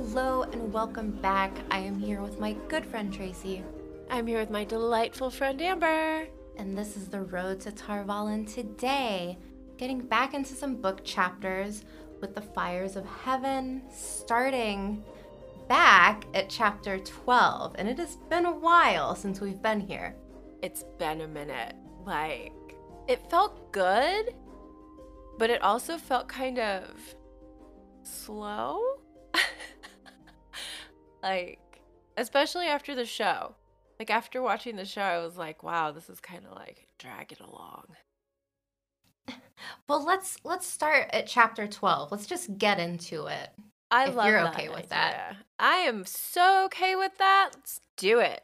Hello and welcome back. I am here with my good friend Tracy, I'm here with my delightful friend Amber. and this is the road to Tar Valon today. Getting back into some book chapters with the fires of heaven, starting back at chapter 12. And it has been a while since we've been here. It's been a minute. Like, it felt good, but it also felt kind of slow. Like, especially after the show. Like, after watching the show, I was like, wow, this is kind of like dragging along. Well, let's let's start at chapter 12. Let's just get into it. I If love you're that okay with that. idea. I am so okay with that. Let's do it.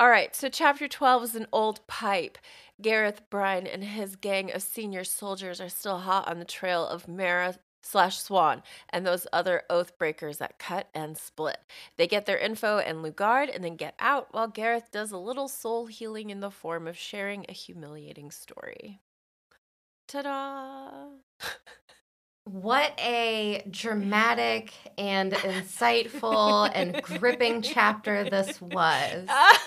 All right, so chapter 12 is an old pipe. Gareth Bryne and his gang of senior soldiers are still hot on the trail of Mara slash Siuan and those other oath breakers that cut and split. They get their info and Lugard and then get out while Gareth does a little soul healing in the form of sharing a humiliating story. Ta-da! What a dramatic and insightful and gripping chapter this was.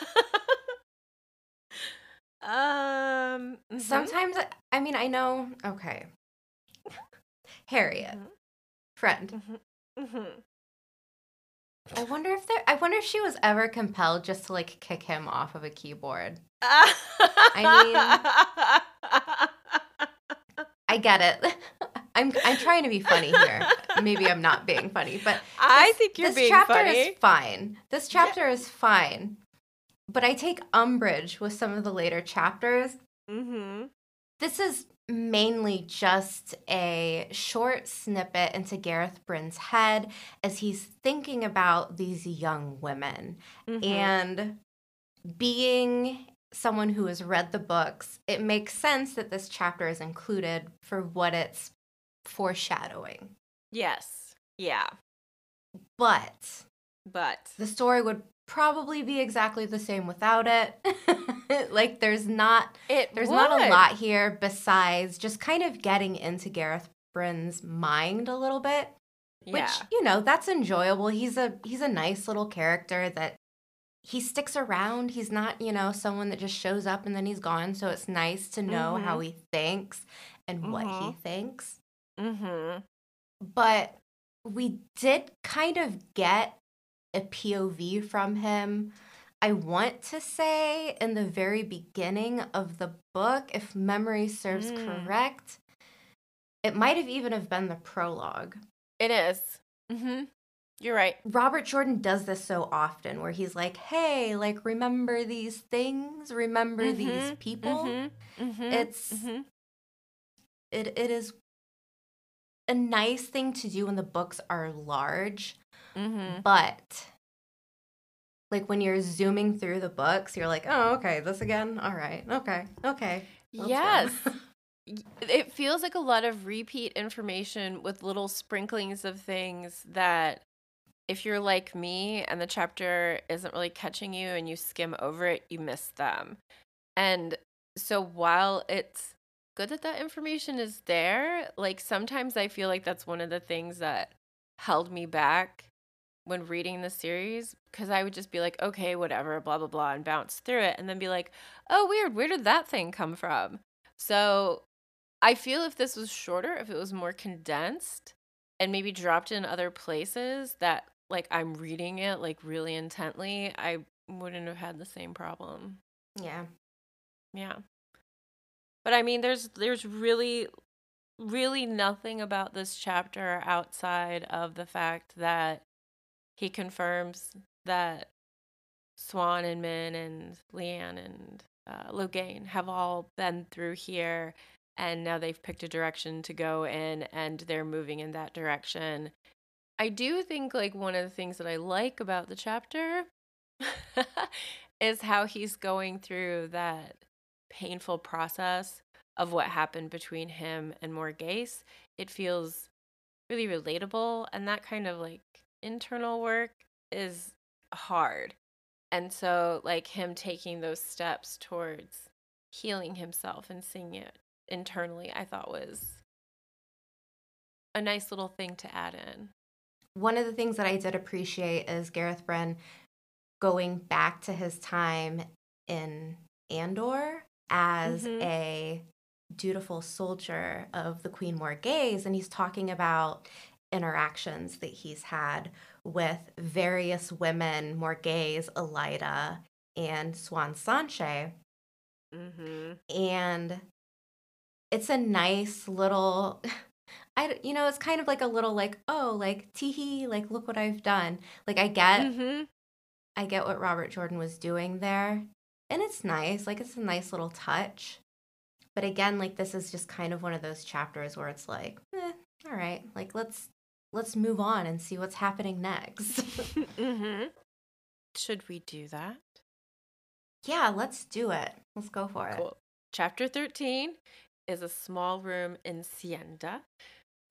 um. mhm. Sometimes, I mean, I know, okay. Harriet, Mhm. friend. Mhm. I wonder if there, I wonder if she was ever compelled just to like kick him off of a keyboard. I get it. I'm, I'm trying to be funny here. Maybe I'm not being funny, but I think you're this being chapter funny. is fine. This chapter is fine. But I take umbrage with some of the later chapters. mm-hmm. This is mainly just a short snippet into Gareth Bryne's head as he's thinking about these young women. Mm-hmm. And being someone who has read the books, it makes sense that this chapter is included for what it's foreshadowing. yes, yeah, But but the story would probably be exactly the same without it. like there's not it there's not a lot here besides just kind of getting into Gareth Bryne's mind a little bit, which Yeah. you know, that's enjoyable. He's a he's a nice little character that he sticks around. He's not, you know, someone that just shows up and then he's gone, so it's nice to know how he thinks and what he Mhm. thinks. Mm-hmm. But we did kind of get a POV from him. I want to say in the very beginning of the book, if memory serves Mm. correct, it might have even have been the prologue. It is. Mm-hmm. You're right. Robert Jordan does this so often where he's like, "Hey, like remember these things? Remember these Mhm, people?" Mm-hmm. Mm-hmm. It's mm-hmm. it it is a nice thing to do when the books are large. Mm-hmm. But like when you're zooming through the books, you're like, oh, okay, this again. All right, okay, okay. that's Yes. It feels like a lot of repeat information with little sprinklings of things that if you're like me and the chapter isn't really catching you and you skim over it, you miss them. And so while it's good that that information is there, like sometimes I feel like that's one of the things that held me back when reading the series because I would just be like, okay, whatever, blah, blah, blah, and bounce through it and then be like, oh, weird, where did that thing come from? So I feel if this was shorter, if it was more condensed and maybe dropped in other places that like I'm reading it like really intently, I wouldn't have had the same problem. yeah. Yeah. But I mean there's there's really really nothing about this chapter outside of the fact that he confirms that Siuan and Min and Leane and uh, Logain have all been through here and now they've picked a direction to go in and they're moving in that direction I do think like one of the things that I like about the chapter is how he's going through that painful process of what happened between him and Morgase. It feels really relatable and that kind of like internal work is hard. And so like him taking those steps towards healing himself and seeing it internally, I thought was a nice little thing to add in. One of the things that I did appreciate is Gareth Bryne going back to his time in Andor as Mhm. a dutiful soldier of the Queen Morgase, and he's talking about interactions that he's had with various women, Morgase, Elaida, and Siuan Sanche. Mhm. and it's a nice little I, you know it's kind of like a little like oh like teehee like look what I've done like I get Mhm. I get what Robert Jordan was doing there and it's nice like it's a nice little touch but again like this is just kind of one of those chapters where it's like eh, all right like let's let's move on and see what's happening next Mhm. Should we do that? yeah let's do it let's go for it Cool. Chapter 13 is a small room in Sienda.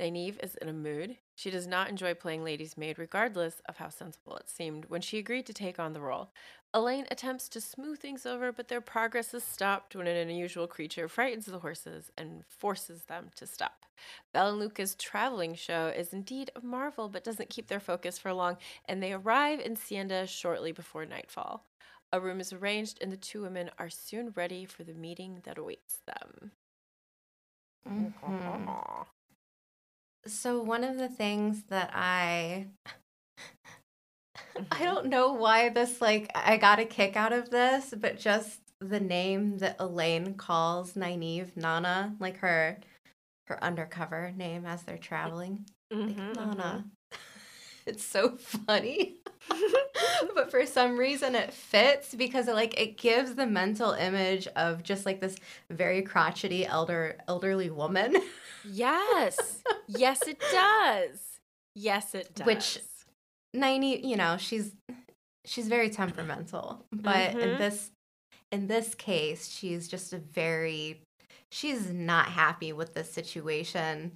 Nynaeve is in a mood. She does not enjoy playing lady's maid, regardless of how sensible it seemed when she agreed to take on the role. Elayne attempts to smooth things over, but their progress is stopped when an unusual creature frightens the horses and forces them to stop. Valan Luca's traveling show is indeed a marvel, but doesn't keep their focus for long, and they arrive in Sienda shortly before nightfall. A room is arranged, and the two women are soon ready for the meeting that awaits them. Mhm. So one of the things that I I don't know why this like I got a kick out of this, but just the name that Elayne calls Nynaeve Nana, like her her undercover name as they're traveling. Like Mhm, Nana. It's so funny. but for some reason it fits because it like it gives the mental image of just like this very crotchety elder elderly woman. Yes. yes, it does. Yes, it does. Which- Nynaeve, you know, she's she's very temperamental, but in Mhm. this in this case, she's just a very she's not happy with this situation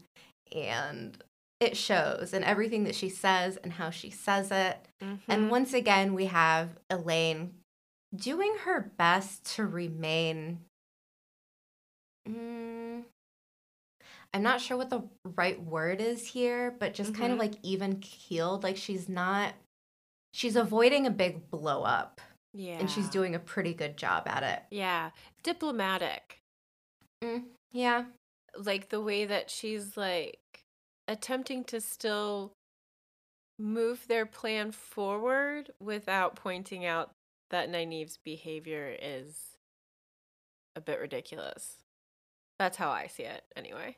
and it shows in everything that she says and how she says it. And Mhm. once again, we have Elayne doing her best to remain. Mm, I'm not sure what the right word is here, but just kind of Mhm. like even keeled. Like she's not, she's avoiding a big blow up yeah. and she's doing a pretty good job at it. Yeah. Diplomatic. Mm, yeah. Like the way that she's like attempting to still move their plan forward without pointing out that Nynaeve's behavior is a bit ridiculous. That's how I see it, anyway.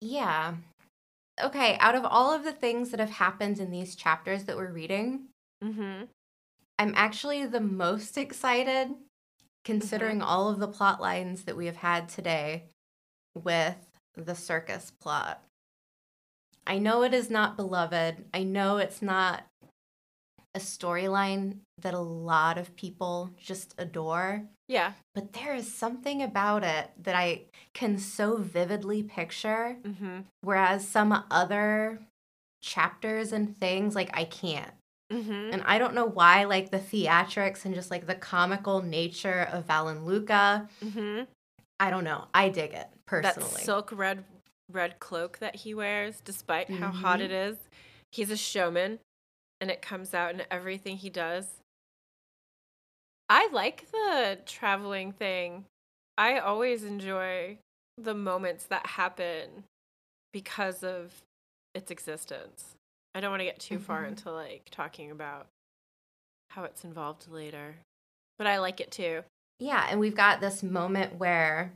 Yeah. Okay. Out of all of the things that have happened in these chapters that we're reading, Mm-hmm. I'm actually the most excited considering all of the plot lines that we have had today with the circus plot. I know it is not beloved. I know it's not a storyline that a lot of people just adore, Yeah. but there is something about it that I can so vividly picture, Mm-hmm. whereas some other chapters and things, like, I can't. Mm-hmm. And I don't know why, like the theatrics and just like the comical nature of Valan Luca. Mm-hmm. I don't know. I dig it personally. That silk red red cloak that he wears, despite how hot Mhm. it is, he's a showman, and it comes out in everything he does. I like the traveling thing. I always enjoy the moments that happen because of its existence. I don't want to get too far Mhm. into like talking about how it's involved later, but I like it too. yeah, and we've got this moment where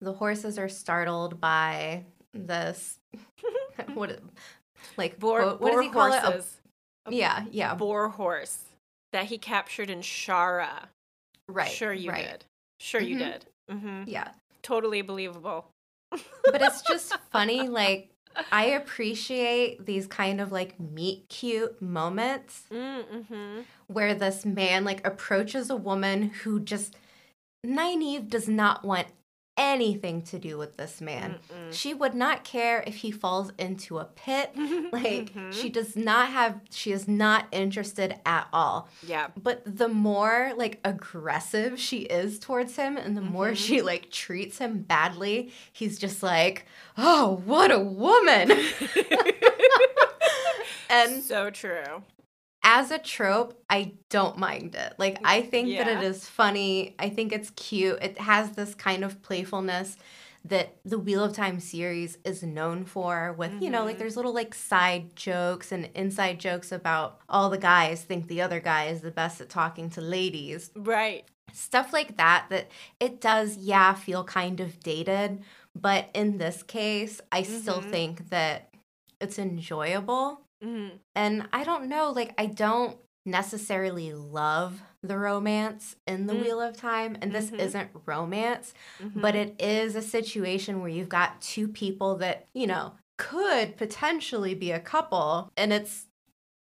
the horses are startled by this what like Boar, what boar does he call horses. it? A- yeah, yeah, boar horse that he captured in Shara. right. Sure, you right. did. Sure, you Mhm. did. hmm Yeah. Totally believable. But it's just funny like I appreciate these kind of like meet cute moments Mm-hmm. where this man like approaches a woman who just Nynaeve does not want anything to do with this man. Mm-mm. She would not care if he falls into a pit. Like Mhm. she does not have she is not interested at all. yeah. But the more like aggressive she is towards him and the more Mhm. she like treats him badly, he's just like, "Oh, what a woman." and so true. As a trope, I don't mind it. Like I think that it is funny. I think it's cute. It has this kind of playfulness that the Wheel of Time series is known for with, you know, like Mhm. there's little like side jokes and inside jokes about all the guys think the other guy is the best at talking to ladies. Right. Stuff like that that it does yeah feel kind of dated, but in this case, I still Mhm. think that it's enjoyable. Mm-hmm. And I don't know, like, I don't necessarily love the romance in the Mm. Wheel of Time. And this Mhm. isn't romance, Mm-hmm. but it is a situation where you've got two people that, you know, could potentially be a couple. And it's,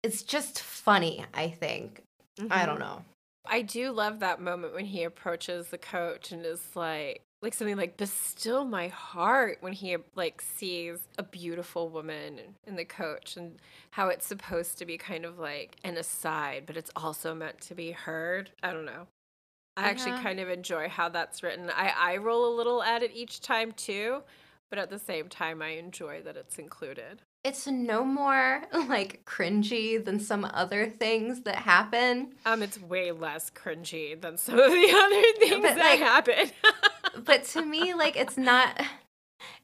it's just funny, I think. I don't know. I do love that moment when he approaches the coach and is like, like something like, "But still, my heart." When he like sees a beautiful woman in the coach and how it's supposed to be kind of like an aside, but it's also meant to be heard. I don't know. I actually Uh-huh. kind of enjoy how that's written. I I roll a little at it each time too, but at the same time, I enjoy that it's included. It's no more like cringy than some other things that happen. Um, it's way less cringy than some of the other things But, that like, happen. but to me like it's not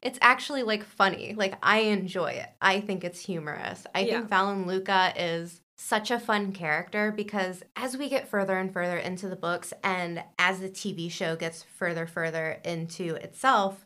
it's actually like funny like i enjoy it i think it's humorous i Yeah. think Valan Luca is such a fun character because as we get further and further into the books and as the tv show gets further further into itself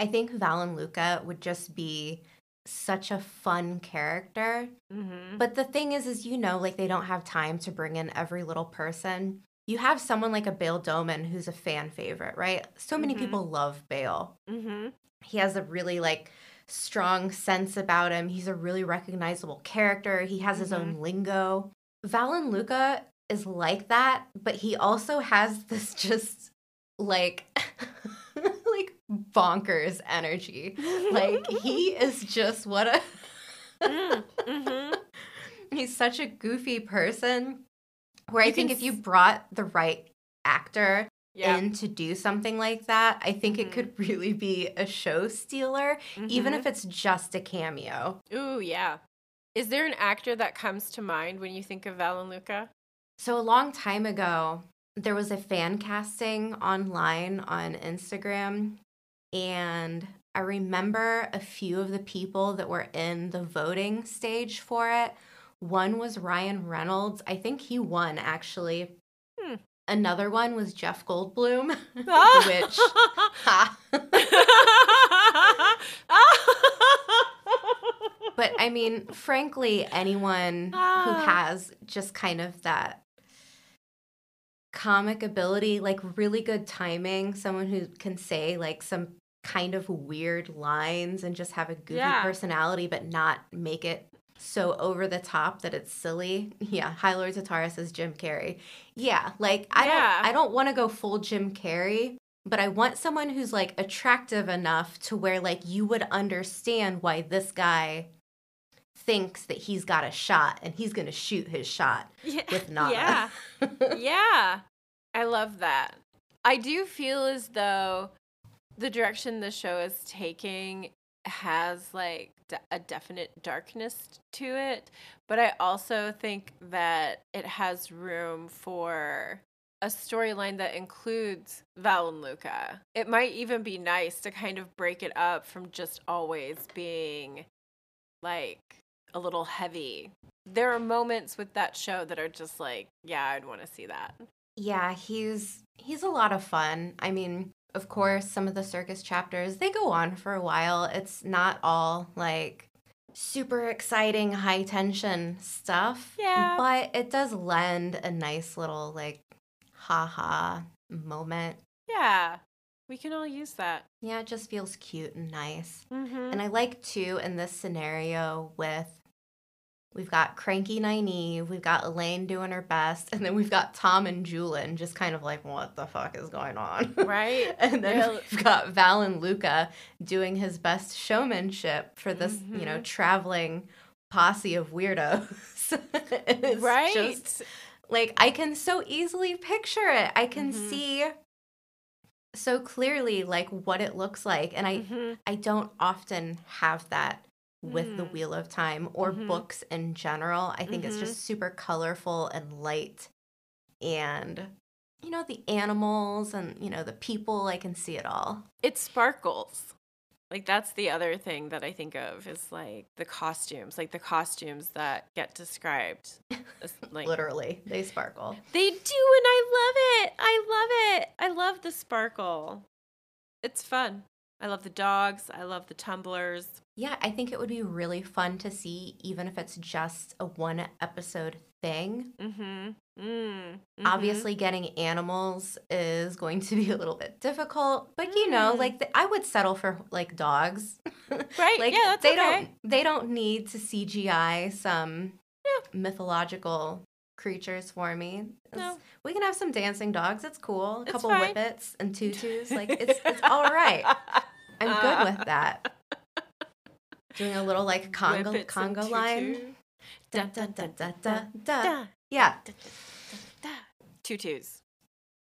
i think Valan Luca would just be such a fun character mm-hmm. but the thing is, is you know, like they don't have time to bring in every little person. You have someone like a Bayle Domon who's a fan favorite, right? So many Mhm. people love Bayle. Mm-hmm. He has a really like strong sense about him. He's a really recognizable character. He has his own lingo. Valan Luca is like that, but he also has this just like like bonkers energy. Like he is just what a mm-hmm. he's such a goofy person where I think if you brought the right actor Yeah. in to do something like that, I think Mhm. it could really be a show stealer, even Mhm. if it's just a cameo. Ooh, yeah. Is there an actor that comes to mind when you think of Valan Luca? So a long time ago, there was a fan casting online on Instagram, and I remember a few of the people that were in the voting stage for it. One was Ryan Reynolds. I think he won actually. Hmm. Another one was Jeff Goldblum, which Ah! ha. but I mean, frankly, anyone who Ah. has just kind of that comic ability, like really good timing, someone who can say like some kind of weird lines and just have a goofy Yeah. personality, but not make it so over the top that it's silly. Mm-hmm. Yeah, High Lord Tatara says Jim Carrey. Yeah, like I Yeah. don't I don't want to go full Jim Carrey, but I want someone who's like attractive enough to where like you would understand why this guy thinks that he's got a shot and he's going to shoot his shot yeah. with Nala. Yeah. yeah. I love that. I do feel as though the direction the show is taking has like a definite darkness to it, but I also think that it has room for a storyline that includes Valan Luca. It might even be nice to kind of break it up from just always being like a little heavy. There are moments with that show that are just like, yeah, I'd want to see that. Yeah, he's he's a lot of fun. I mean, of course, some of the circus chapters, they go on for a while. It's not all like super exciting high tension stuff. Yeah. But it does lend a nice little like haha moment. Yeah. We can all use that. Yeah, it just feels cute and nice. Mm-hmm. And I like too in this scenario with we've got cranky Nynaeve, we've got Elayne doing her best, and then we've got Thom and Juilin just kind of like, what the fuck is going on? Right. and then Yeah. we've got Valan Luca doing his best showmanship for this, you know, Mhm. traveling posse of weirdos. it's right. just like I can so easily picture it. I can Mhm. see so clearly like what it looks like and I Mhm. I don't often have that with the Mm. Wheel of Time or Mhm. books in general. I think it's Mhm. just super colorful and light and you know the animals and you know the people I can see it all. It sparkles. Like that's the other thing that I think of is like the costumes, like the costumes that get described. as, like Literally, they sparkle. they do, and I love it. I love it. I love the sparkle. It's fun. I love the dogs. I love the tumblers. Yeah, I think it would be really fun to see even if it's just a one episode thing. Mm-hmm. Mm. Obviously, getting animals is going to be a little bit difficult, but you know, Mm. like the, I would settle for like dogs. Right, like yeah, that's they okay. don't they don't need to CGI some mythological creatures for me. No. We can have some dancing dogs. It's cool. A It's couple fine. whippets and tutus. Like it's it's all right. I'm good uh, with that. Doing a little like conga Whippets and conga line. Da, da, da, da, da, da. Yeah, da, da, da, da. Tutus.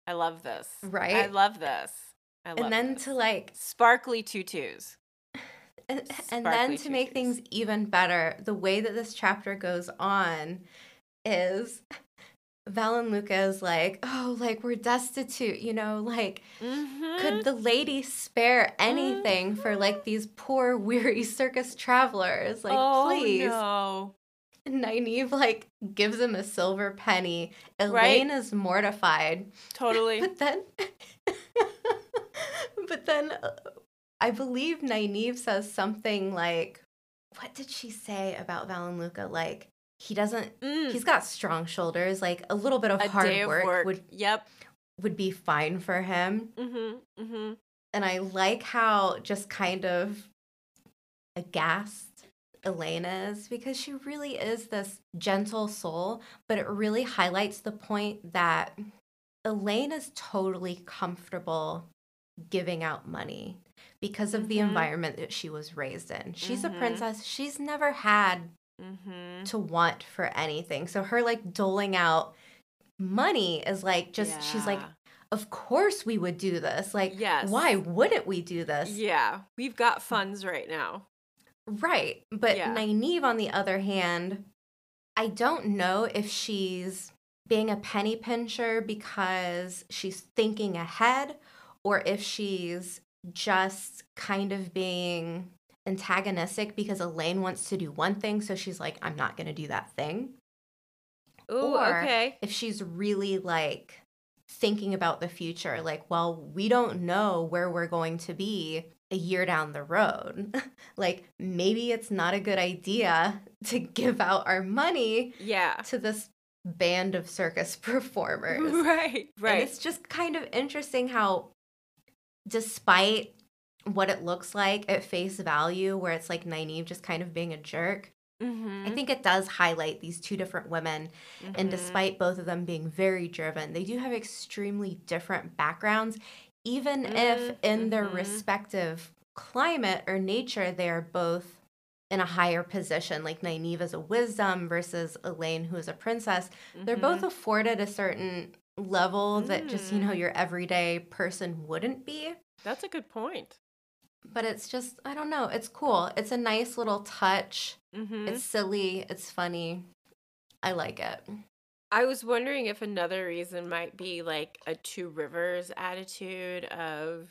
I love this. Right? I love this. I love and then this. to like sparkly tutus. and, and then to make things even better, the way that this chapter goes on is Valan Luca is like, oh, like we're destitute, you know, like Mm-hmm. could the lady spare anything for like these poor weary circus travelers? Like, oh, please. No. And Nynaeve like gives him a silver penny. Right. Elayne is mortified. Totally. But then, but then, uh, I believe Nynaeve says something like, "What did she say about Valan Luca? Like he doesn't. Mm. He's got strong shoulders. Like a little bit of a hard of work, work. would Yep. would be fine for him." Mm-hmm. Mm-hmm. And I like how just kind of aghast Elayne is because she really is this gentle soul, but it really highlights the point that Elayne is totally comfortable giving out money because of the Mhm. environment that she was raised in. She's a Mhm. princess. She's never had Mm-hmm. to want for anything. So her like doling out money is like just she's like of course we would do this. Like Yes. why wouldn't we do this? Yeah. We've got funds right now. Right. But Yeah. Nynaeve, on the other hand, I don't know if she's being a penny pincher because she's thinking ahead or if she's just kind of being antagonistic because Elayne wants to do one thing. So she's like, I'm not going to do that thing. Ooh, Or- okay. If she's really like thinking about the future, like, well, we don't know where we're going to be a year down the road. like, maybe it's not a good idea to give out our money Yeah. to this band of circus performers. Right. And Right. it's just kind of interesting how, despite what it looks like at face value, where it's like Nynaeve just kind of being a jerk, Mm-hmm. I think it does highlight these two different women and despite both of them being very driven, they do have extremely different backgrounds, even if in their Mhm. respective climate or nature, they are both in a higher position. Like Nynaeve is a wisdom versus Elayne, who is a princess. They're both Mm-hmm. afforded a certain level that just, you know, Mm. your everyday person wouldn't be. That's a good point. But it's just, I don't know, it's cool. It's a nice little touch. Mm-hmm. It's silly, it's funny. I like it. I was wondering if another reason might be like a Two Rivers attitude of,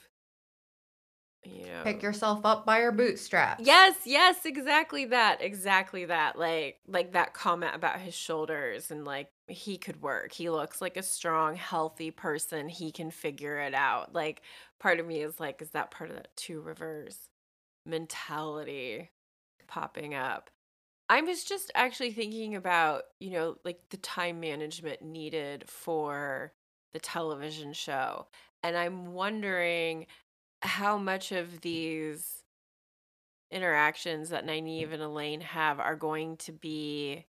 you know, Pick yourself up by your bootstraps. Yes, yes, exactly that. Exactly that. Like like that comment about his shoulders and like he could work. He looks like a strong, healthy person. He can figure it out. Like part of me is like is that part of that two rivers mentality popping up? I was just actually thinking about, you know, like the time management needed for the television show. And I'm wondering how much of these interactions that Nynaeve and Elayne have are going to be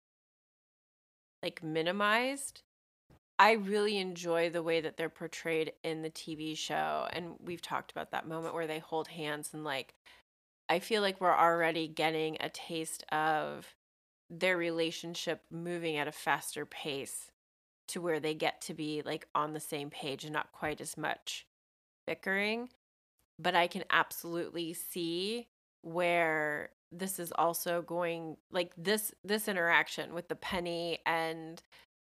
like minimized. I really enjoy the way that they're portrayed in the TV show. And we've talked about that moment where they hold hands and like I feel like we're already getting a taste of their relationship moving at a faster pace to where they get to be like on the same page and not quite as much bickering. But I can absolutely see where this is also going like this this interaction with the penny and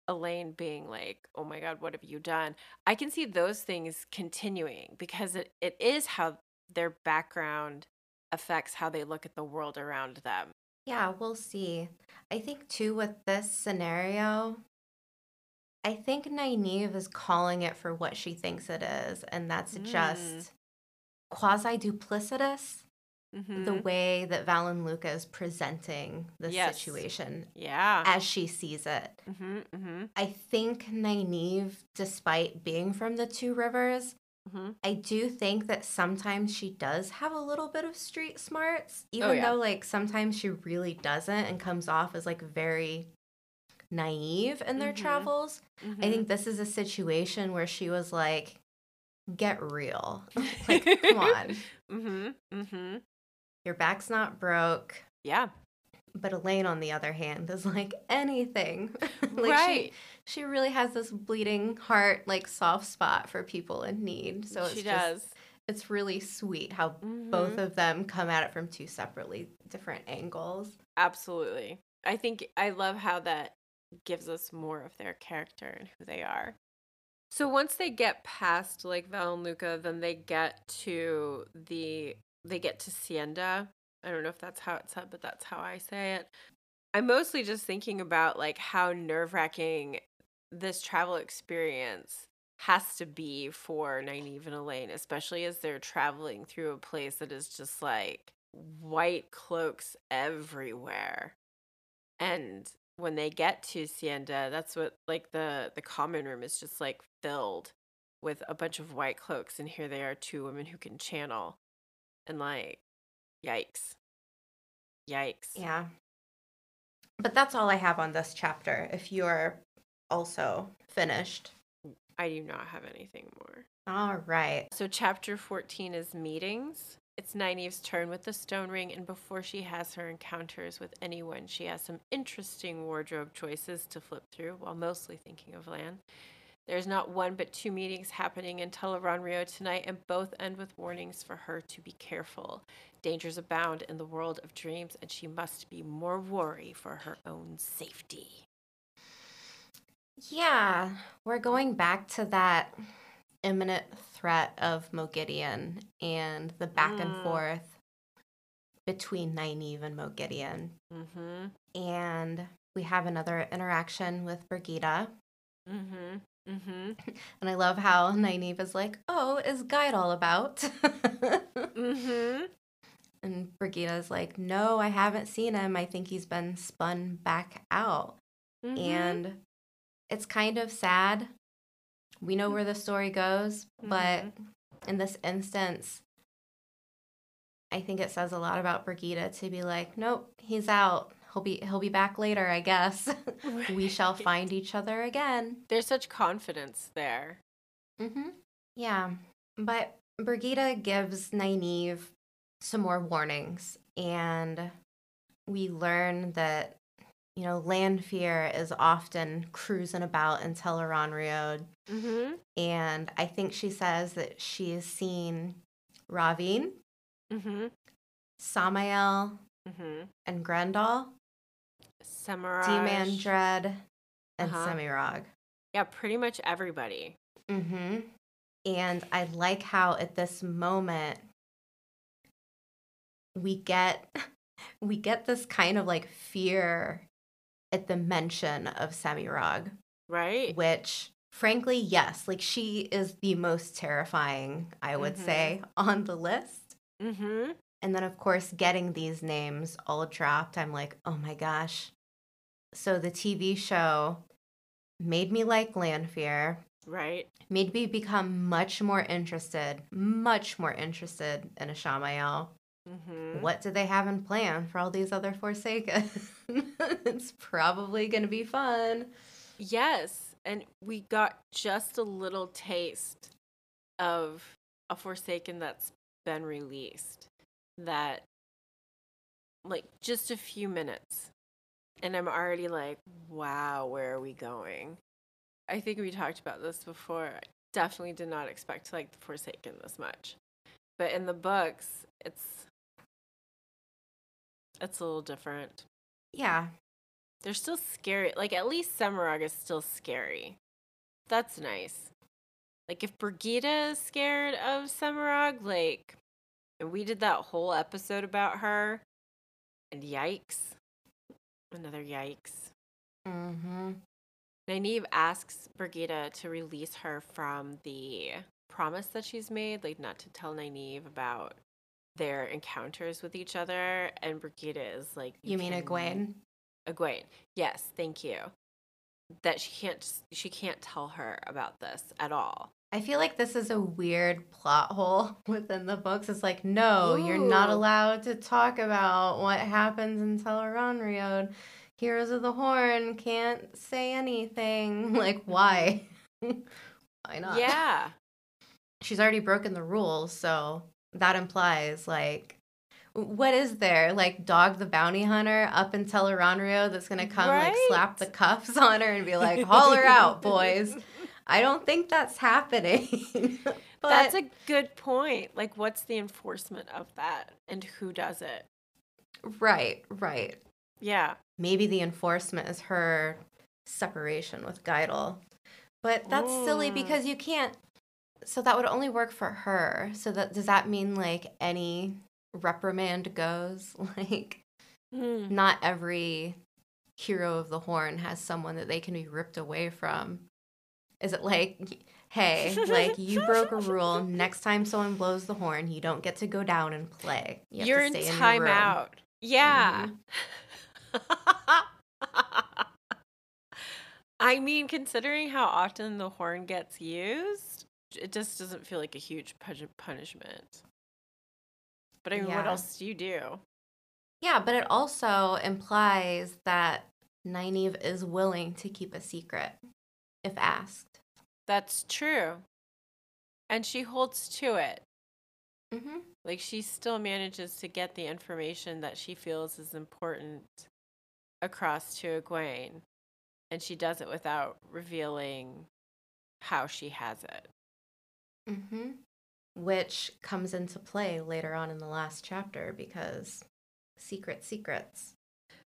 Elayne being like, "Oh my god, what have you done?" I can see those things continuing because it, it is how their background affects how they look at the world around them. Yeah, we'll see. I think too with this scenario, I think Nynaeve is calling it for what she thinks it is, and that's Mm. just quasi duplicitous Mhm. the way that Valan Luca is presenting the Yes. situation yeah. as she sees it. Mhm. Mhm. I think Nynaeve, despite being from the Two Rivers, Mhm. I do think that sometimes she does have a little bit of street smarts, even Oh, yeah. though like sometimes she really doesn't and comes off as like very naive in their Mhm. travels. I Mhm. think this is a situation where she was like, get real. like, come on. mm-hmm, Mhm. Your back's not broke. Yeah. But Elayne, on the other hand, is like anything. like right. she she really has this bleeding heart, like soft spot for people in need. So it's she just does. it's really sweet how both Mhm. of them come at it from two separately different angles. Absolutely. I think I love how that gives us more of their character and who they are. So once they get past like Valan Luca, then they get to the they get to Sienda. I don't know if that's how it's said, but that's how I say it. I'm mostly just thinking about like how nerve wracking this travel experience has to be for Nynaeve and Elayne, especially as they're traveling through a place that is just like white cloaks everywhere. And when they get to Sienda, that's what like the the common room is just like filled with a bunch of white cloaks, and here they are, two women who can channel, and like, yikes, yikes. Yeah. But that's all I have on this chapter. If you're also finished. I do not have anything more. All right. So chapter 14 is meetings. It's Nynaeve's turn with the stone ring, and before she has her encounters with anyone, she has some interesting wardrobe choices to flip through while mostly thinking of Lan. There's not one but two meetings happening in Tel'aran'rhiod tonight, and both end with warnings for her to be careful. Dangers abound in the world of dreams, and she must be more wary for her own safety. Yeah, we're going back to that imminent threat of Moghedien and the back and Mm. forth between Nynaeve and Moghedien. Mm-hmm. And we have another interaction with Birgitte. Mm-hmm. Mm-hmm. And I love how Nynaeve is like, oh, is Gaidal about? Mm-hmm. and Birgitte's like, no, I haven't seen him. I think he's been spun back out. Mm-hmm. And it's kind of sad. We know where the story goes, but Mhm. in this instance, I think it says a lot about Birgitte to be like, nope, he's out. He'll be he'll be back later, I guess. we shall find each other again. There's such confidence there. Mm-hmm. Yeah, but Birgitte gives Nynaeve some more warnings, and we learn that you know Lanfear is often cruising about in Teleron Mm-hmm. and I think she says that she has seen Rahvin, Mm-hmm. Samael, Mm-hmm. and Graendal, Samurai. Demandred, and Uh-huh. Semirhage. Yeah, pretty much everybody. Mm-hmm. And I like how at this moment we get we get this kind of like fear at the mention of Semirhage, Right? which frankly, yes, like she is the most terrifying, I would Mhm. say, on the list. Mm-hmm. And then of course getting these names all dropped, I'm like, oh my gosh. So the TV show made me like Lanfear. Right. Made me become much more interested, much more interested in Ishamael. Mm-hmm. What do they have in plan for all these other Forsaken? it's probably going to be fun. Yes, and we got just a little taste of a Forsaken that's been released. That, like, just a few minutes. And I'm already like, wow, where are we going? I think we talked about this before. I definitely did not expect to like the Forsaken this much. But in the books, it's it's a little different. Yeah. They're still scary. Like at least Semirhage is still scary. That's nice. Like if Birgitte is scared of Semirhage, like and we did that whole episode about her, and yikes. Another yikes. Mm-hmm. Nynaeve asks Birgitte to release her from the promise that she's made, like not to tell Nynaeve about their encounters with each other. And Birgitte is like, You mean can- Egwene? Egwene. Yes, thank you. That she can't she can't tell her about this at all. I feel like this is a weird plot hole within the books. It's like, no, you're not allowed to talk about what happens in Teleron Heroes of the Horn can't say anything. Like, why? why not? Yeah. She's already broken the rules, so that implies like what is there? Like Dog the Bounty Hunter up in Tel'aran'rhiod that's gonna come like slap the cuffs on her and be like, holler out, boys. I don't think that's happening. but That's a good point. Like what's the enforcement of that and who does it? right, right. Yeah. Maybe the enforcement is her separation with Gaidal. But that's silly Mm. because you can't so that would only work for her. So that does that mean like any reprimand goes? Like Hmm. not every hero of the horn has someone that they can be ripped away from. Is it like, hey, like you broke a rule. Next time someone blows the horn, you don't get to go down and play. You to in stay your room." timeout. Yeah. Mm-hmm. I mean, considering how often the horn gets used, it just doesn't feel like a huge punishment. But I mean, what else do you do? Yeah, but it also implies that Nynaeve is willing to keep a secret if asked. That's true. And she holds to it. Mm-hmm. Like she still manages to get the information that she feels is important across to Egwene. And she does it without revealing how she has it. Mm-hmm. Which comes into play later on in the last chapter because secret secrets.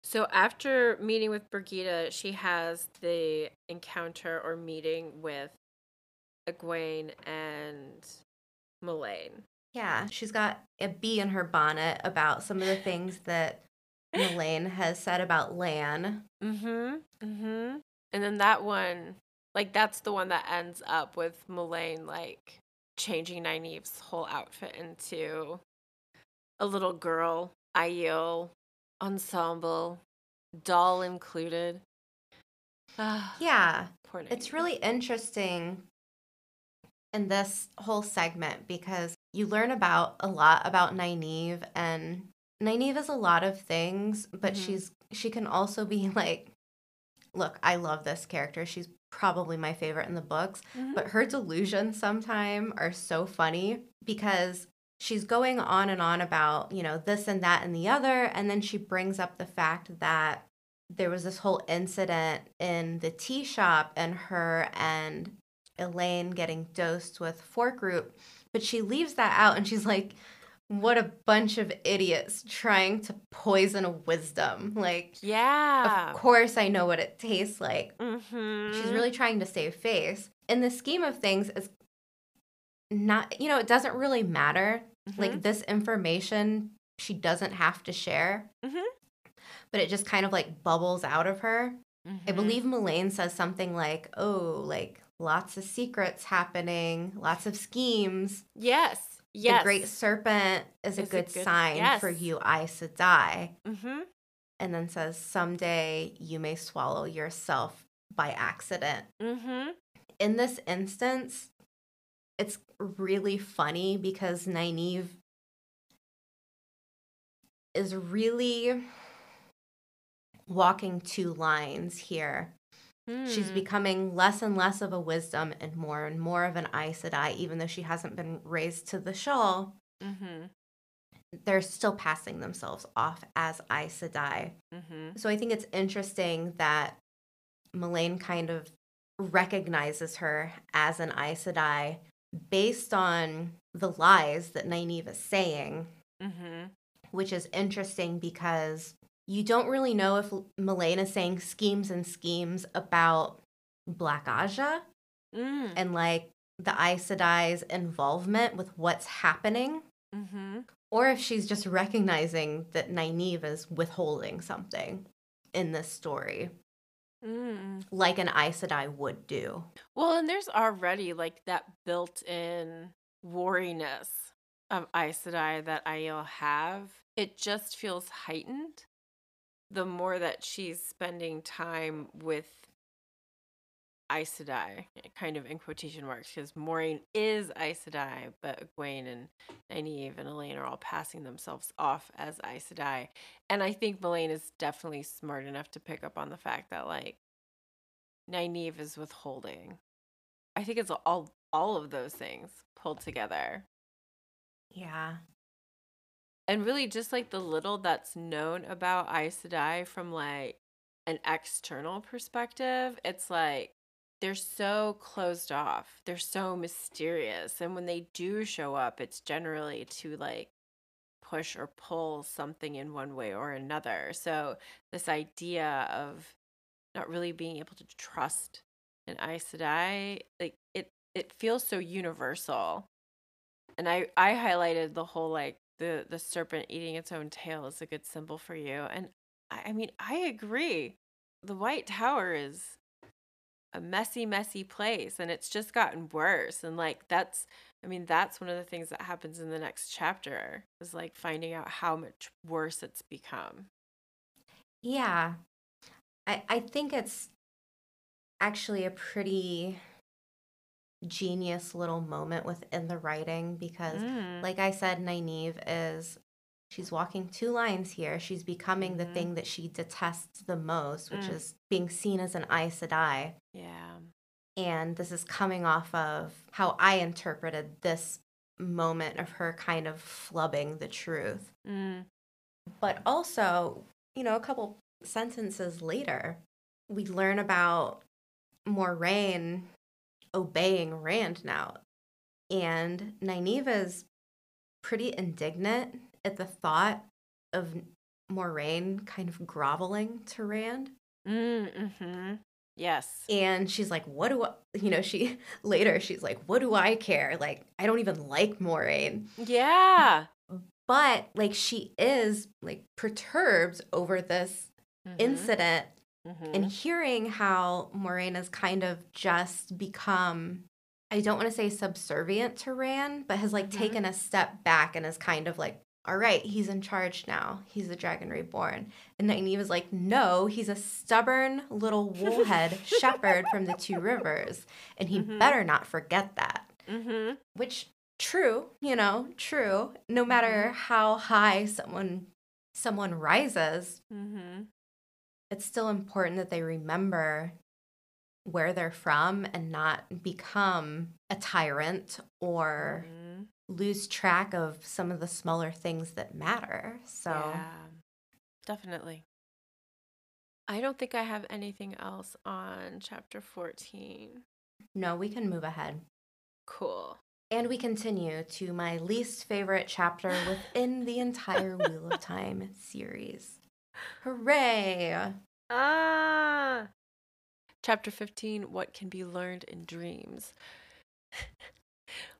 So after meeting with Birgitte, she has the encounter or meeting with Egwene and Melaine. Yeah, she's got a bee in her bonnet about some of the things that Elayne has said about Lan. Mm-hmm. Mm-hmm. And then that one, like that's the one that ends up with Melaine like changing Nynaeve's whole outfit into a little girl, Aiel ensemble, doll included. Ah, Yeah, it's really interesting in this whole segment because you learn about a lot about Nynaeve and Nynaeve is a lot of things, but Mhm. she's she can also be like look, I love this character. She's probably my favorite in the books, Mhm. but her delusions sometime are so funny because she's going on and on about, you know, this and that and the other and then she brings up the fact that there was this whole incident in the tea shop and her and Elayne getting dosed with forkroot, but she leaves that out and she's like what a bunch of idiots trying to poison wisdom. Like yeah. of course I know what it tastes like. Mm-hmm. She's really trying to save face. In the scheme of things, it's not, you know, it doesn't really matter. Mm-hmm. Like this information, she doesn't have to share, Mhm. but it just kind of like bubbles out of her. I Mhm. believe Melaine says something like, oh, like lots of secrets happening, lots of schemes. Yes. Yes. The great serpent is a Is a good, good- sign for yes. you, Aes Sedai. Mm-hmm. And then says, someday you may swallow yourself by accident. Mm-hmm. in this instance, it's really funny because Nynaeve is really walking two lines here. She's Hmm. becoming less and less of a wisdom and more and more of an Aes Sedai, even though she hasn't been raised to the shawl. Mm-hmm. They're still passing themselves off as Aes Sedai. Mm-hmm. So I think it's interesting that Melaine kind of recognizes her as an Aes Sedai based on the lies that Nynaeve is saying, Mm-hmm. which is interesting because you don't really know if Melaine is saying schemes and schemes about Black Ajah Mm. and like the Aes Sedai's involvement with what's happening, Mm-hmm. or if she's just recognizing that Nynaeve is withholding something in this story. Mm. like an Aes Sedai would do. Well, and there's already like that built-in wariness of Aes Sedai that Aiel have. It just feels heightened the more that she's spending time with Aes Sedai, kind of in quotation marks, because Moiraine is Aes Sedai, but Egwene and Nynaeve and Elayne are all passing themselves off as Aes Sedai. And I think Melaine is definitely smart enough to pick up on the fact that like Nynaeve is withholding. I think it's all all of those things pulled together. Yeah. And really just like the little that's known about Aes Sedai from like an external perspective, it's like they're so closed off. They're so mysterious. And when they do show up, it's generally to like push or pull something in one way or another. So this idea of not really being able to trust an Aes Sedai, like it it feels so universal. And I I highlighted the whole like the the serpent eating its own tail is a good symbol for you. And I, I mean I agree. The White Tower is a messy, messy place, and it's just gotten worse. And like that's I mean, that's one of the things that happens in the next chapter is like finding out how much worse it's become. Yeah. I I think it's actually a pretty genius little moment within the writing because Mm. like I said Nynaeve is she's walking two lines here. She's becoming the Mhm. thing that she detests the most, which Mm. is being seen as an Aes Sedai. Yeah. And this is coming off of how I interpreted this moment of her kind of flubbing the truth. Mm. But also, you know, a couple sentences later, we learn about Moiraine obeying Rand now. And Nynaeve is pretty indignant at the thought of Moiraine kind of groveling to Rand. Mm, mm-hmm. Yes. And she's like, what do I, you know, she later, she's like, what do I care? Like, I don't even like Moiraine. Yeah. But like, she is like perturbed over this Mhm, incident mhm. and hearing how Moiraine has kind of just become, I don't want to say subservient to Rand, but has like Mhm. taken a step back and is kind of like, all right, he's in charge now. He's the dragon reborn. And Nynaeve is like, no, he's a stubborn little woolhead shepherd from the two rivers. And he Mhm. better not forget that. Mhm. Which, true, you know, true. No matter how high someone someone rises, Mhm. it's still important that they remember where they're from and not become a tyrant or Mhm. Lose track of some of the smaller things that matter. So, Yeah. Definitely. I don't think I have anything else on chapter 14. no, we can move ahead. Cool. And we continue to my least favorite chapter within the entire Wheel of Time series. Hooray! Ah. Chapter 15 What Can Be Learned in Dreams.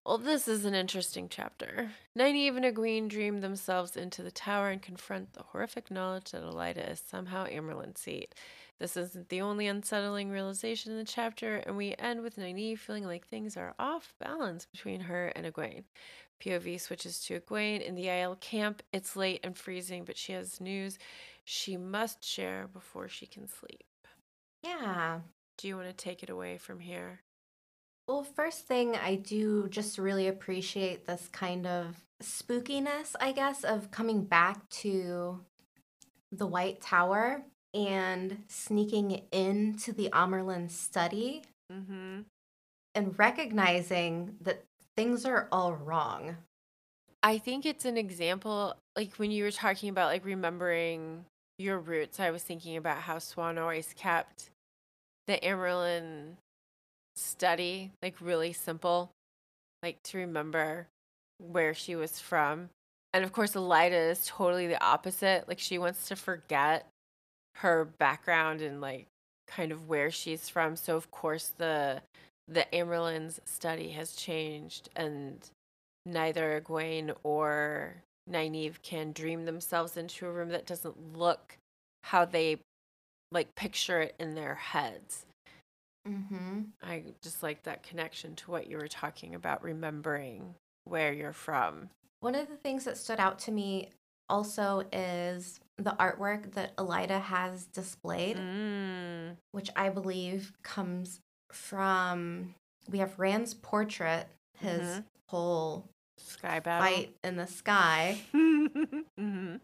Well, this is an interesting chapter. Nynaeve and Egwene dream themselves into the tower and confront the horrific knowledge that Elaida is somehow Amyrlin's seat. This isn't the only unsettling realization in the chapter, and we end with Nynaeve feeling like things are off balance between her and Egwene. POV switches to Egwene in the Aiel camp. It's late and freezing, but she has news she must share before she can sleep. Yeah. Do you want to take it away from here? Well, first thing, I do just really appreciate this kind of spookiness, I guess, of coming back to the White Tower and sneaking into the Amyrlin study Mm-hmm. and recognizing that things are all wrong. I think it's an example, like when you were talking about like remembering your roots, I was thinking about how Siuan always kept the Amyrlin study like really simple, like to remember where she was from. And of course, Elaida is totally the opposite. Like she wants to forget her background and like kind of where she's from. So of course the the Amyrlin's study has changed and neither Egwene or Nynaeve can dream themselves into a room that doesn't look how they like picture it in their heads. Mm-hmm. I just like that connection to what you were talking about, remembering where you're from. One of the things that stood out to me also is the artwork that Elaida has displayed, Mm. which I believe comes from. We have Rand's portrait, his Mhm. whole Sky battle. fight in the sky. hmm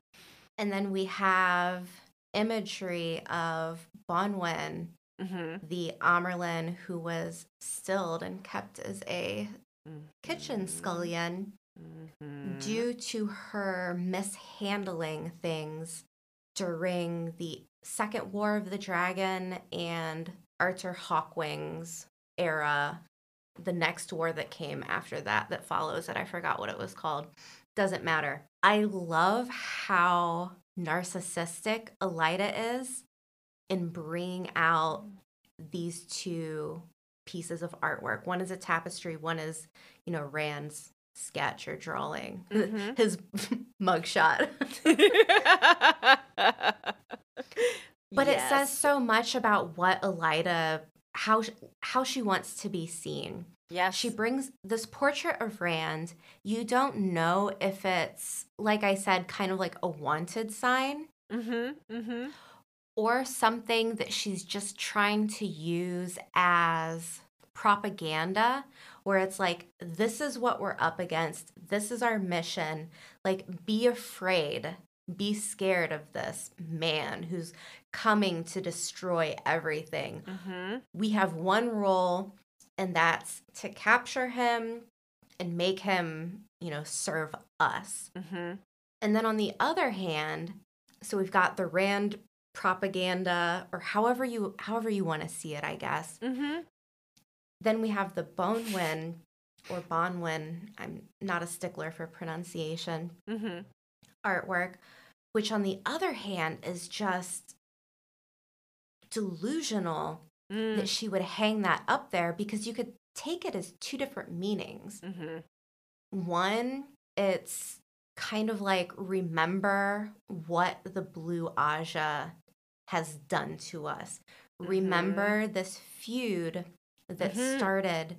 And then we have imagery of Bonwhin, hmm the Amyrlin who was stilled and kept as a kitchen scullion Mhm. due to her mishandling things during the Second War of the Dragon and Arthur Hawkwing's era. The next war that came after that, that follows it, I forgot what it was called. Doesn't matter. I love how narcissistic Elaida is in bringing out these two pieces of artwork. One is a tapestry, one is, you know, Rand's sketch or drawing, Mhm. his mugshot. But it says so much about what Elaida how how she wants to be seen. Yes. She brings this portrait of Rand. You don't know if it's like I said kind of like a wanted sign Mm-hmm. Mm-hmm. Or something that she's just trying to use as propaganda where it's like this is what we're up against. This is our mission. Like be afraid. Be scared of this man who's coming to destroy everything. Mm-hmm. we have one role and that's to capture him and make him you know serve us. Mm-hmm. and then on the other hand, so we've got the Rand propaganda or however you however you want to see it, I guess. Mm-hmm. Then we have the Bonewin or Bonwhin, I'm not a stickler for pronunciation, Mm-hmm. artwork, which on the other hand is just delusional Mm. that she would hang that up there because you could take it as two different meanings. Mm-hmm. One, it's kind of like remember what the blue Ajah has done to us. Remember this feud that Mhm. started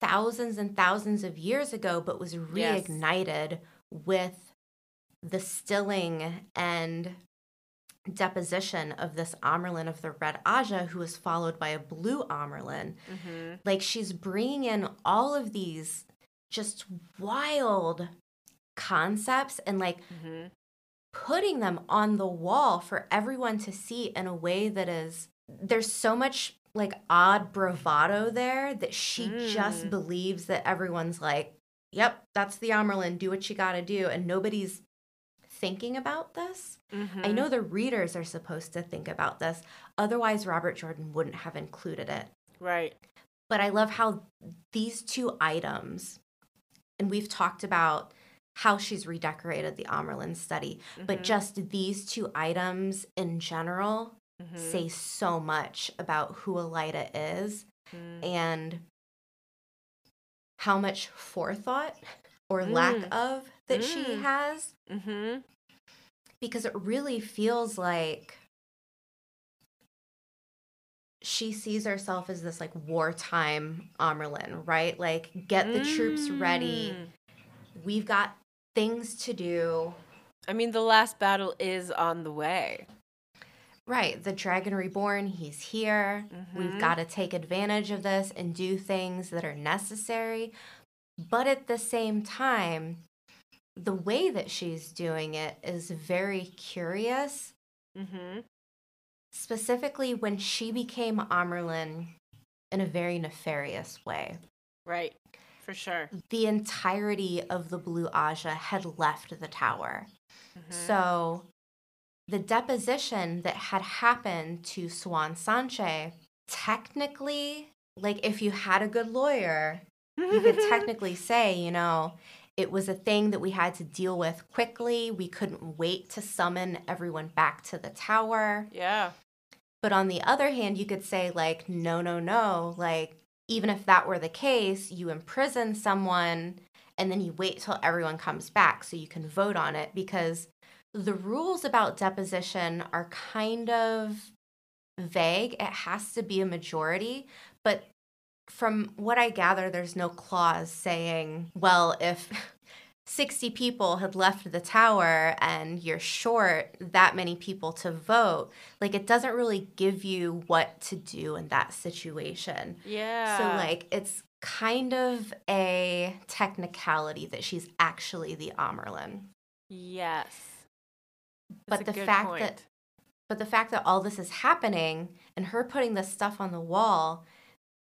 thousands and thousands of years ago, but was Yes. reignited with the stilling and deposition of this Amyrlin of the Red Ajah, who was followed by a blue Amyrlin Mm-hmm. like she's bringing in all of these just wild concepts and like Mm-hmm. Putting them on the wall for everyone to see in a way that is there's so much like odd bravado there that she just Mm. believes that everyone's like yep that's the Amyrlin do what you got to do and nobody's thinking about this Mm-hmm. I know the readers are supposed to think about this otherwise Robert Jordan wouldn't have included it Right. but I love how these two items, and we've talked about how she's redecorated the Amyrlin study, but Mhm. just these two items in general Mhm. say so much about who Elaida is Mm. and how much forethought or lack Mm. of that she Mm. has, Mm-hmm. because it really feels like she sees herself as this like wartime Amyrlin, right? Like, get the troops ready. Mm. We've got things to do. I mean, the last battle is on the way. Right. The Dragon Reborn, he's here. We've Mhm. got to take advantage of this and do things that are necessary. But at the same time, the way that she's doing it is very curious. Mm-hmm. Specifically, when she became Amyrlin in a very nefarious way. Right. For sure. The entirety of the Blue Ajah had left the tower. Mhm. So the deposition that had happened to Siuan Sanche, technically, like if you had a good lawyer, you could technically say, you know, it was a thing that we had to deal with quickly. We couldn't wait to summon everyone back to the tower. yeah. But on the other hand, you could say, like, no, no, no. Like, even if that were the case, you imprison someone and then you wait till everyone comes back so you can vote on it because the rules about deposition are kind of vague. It has to be a majority, but from what I gather, there's no clause saying, well, if 60 people had left the tower and you're short that many people to vote, like it doesn't really give you what to do in that situation. Yeah. So, like, it's kind of a technicality that she's actually the Amyrlin. Yes. But That's a the fact point. that but the fact that all this is happening and her putting this stuff on the wall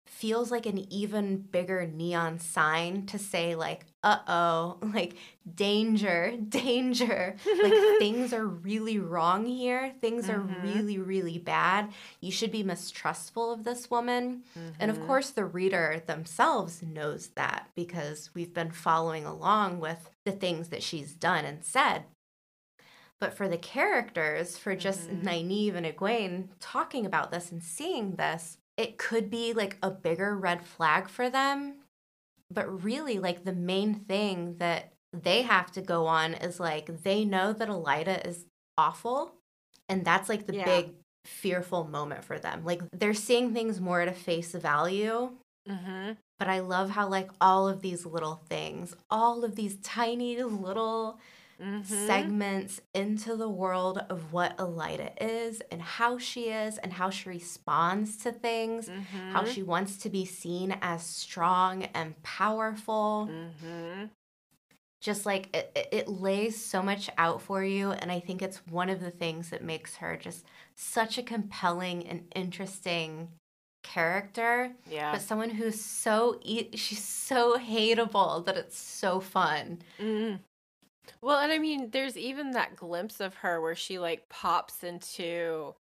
feels like an even bigger neon sign to say like uh-oh like danger danger like things are really wrong here things are Mhm. really really bad you should be mistrustful of this woman and of Mhm. course, the reader themselves knows that because we've been following along with the things that she's done and said. But for the characters, for just Mhm. Nynaeve and Egwene talking about this and seeing this, it could be like a bigger red flag for them. But really, like the main thing that they have to go on is like they know that Elaida is awful. And that's like the Yeah. big fearful moment for them. Like they're seeing things more at a face value. Mhm. But I love how like all of these little things, all of these tiny little Mhm. segments into the world of what Elaida is and how she is and how she responds to things, how Mhm. she wants to be seen as strong and powerful. Mhm. Just like it, it- it lays so much out for you. And I think it's one of the things that makes her just such a compelling and interesting character Yeah. but someone who's so e- she's so hateable that it's so fun. Mm. Well, and I mean, there's even that glimpse of her where she like pops into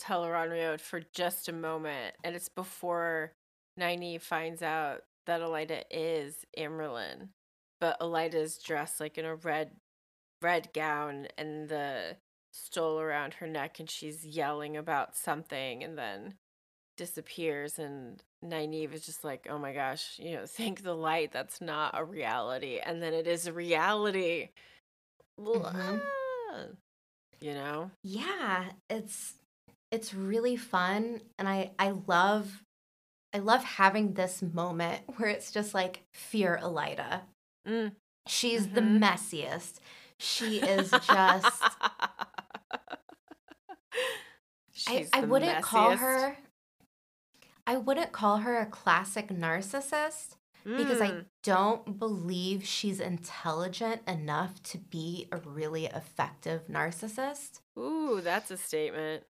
Tel'aran'rhiod for just a moment, and it's before Nynaeve finds out that Elaida is Amyrlin, but Elaida's dressed like in a red, red gown and the stole around her neck, and she's yelling about something, and then disappears and Nynaeve is just like, oh my gosh, you know, thank the light, that's not a reality. And then it is a reality. Mhm. Ah, You know? Yeah, it's it's really fun and I I love I love having this moment where it's just like fear Elaida. Mm. She's the Mhm. messiest. She is just I, I the wouldn't call her I wouldn't call her a classic narcissist because I Mm. don't believe she's intelligent enough to be a really effective narcissist. Ooh, that's a statement.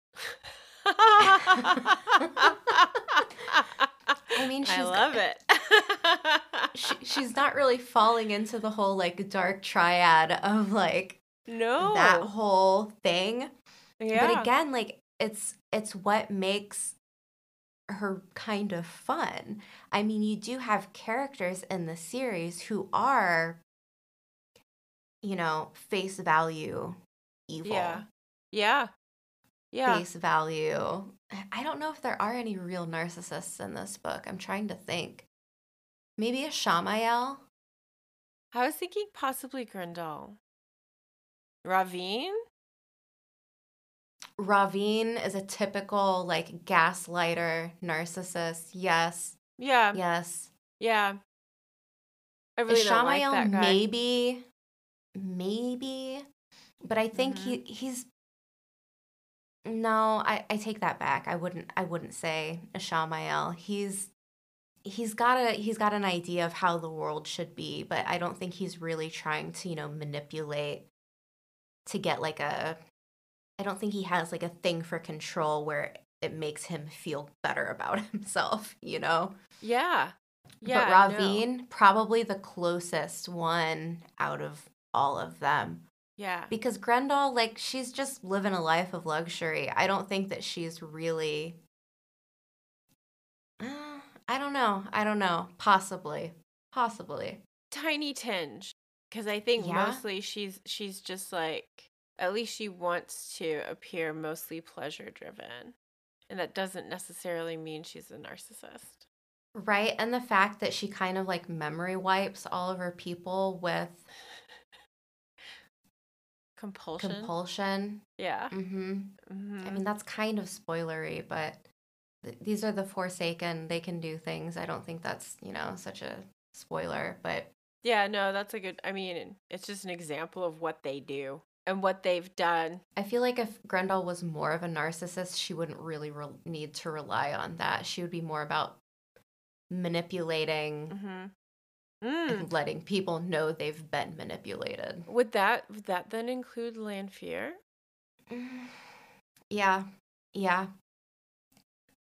I mean, she's I love it. She, she's not really falling into the whole like dark triad of like no. that whole thing. yeah. But again, like it's it's what makes her kind of fun. I mean, you do have characters in the series who are you know, face value evil. Yeah. Yeah. Yeah. Face value. I don't know if there are any real narcissists in this book. I'm trying to think. Maybe Ishamael. I was thinking possibly Graendal. Rahvin? Rahvin is a typical like gaslighter narcissist. Yes. Yeah. Yes. Yeah. I really don't like that guy. maybe maybe but I think he Mm-hmm. he's No, I, I take that back. I wouldn't I wouldn't say Ishamael. He's he's got a he's got an idea of how the world should be, but I don't think he's really trying to, you know, manipulate to get like a I don't think he has like a thing for control where it makes him feel better about himself, you know? Yeah. Yeah. but. Rahvin, probably the closest one out of all of them. Yeah. Because Graendal, like, she's just living a life of luxury. I don't think that she's really. Uh, I don't know. I don't know. Possibly. Possibly. Tiny tinge. Because I think Yeah? mostly she's she's just like at least she wants to appear mostly pleasure driven. And that doesn't necessarily mean she's a narcissist. Right. And the fact that she kind of like memory wipes all of her people with Compulsion. compulsion. yeah. hmm hmm I mean, that's kind of spoilery, but th- these are the Forsaken. They can do things. I don't think that's, you know, such a spoiler, but Yeah, no, that's a good I mean, it's just an example of what they do and what they've done. I feel like if Graendal was more of a narcissist, she wouldn't really re- need to rely on that. She would be more about manipulating Mm-hmm. Mm. and letting people know they've been manipulated. Would that would that then include Lanfear? Yeah. Yeah.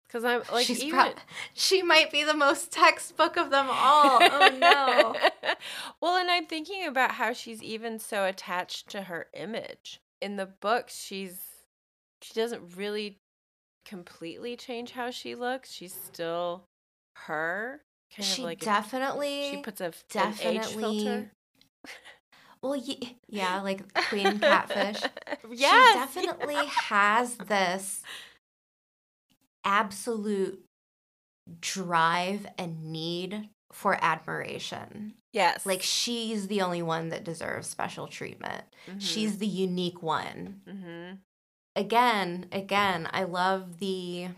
Because I'm like She's even prob- she might be the most textbook of them all. Oh no. well, and I'm thinking about how she's even so attached to her image. In the book, she's she doesn't really completely change how she looks. She's still her. Kind she of like a- definitely she puts a an age definitely filter. Well, ye- yeah, like Queen Catfish. yes, She definitely has this absolute drive and need for admiration. Yes. Like she's the only one that deserves special treatment. Mhm. She's the unique one. Mhm. Again, again, I love the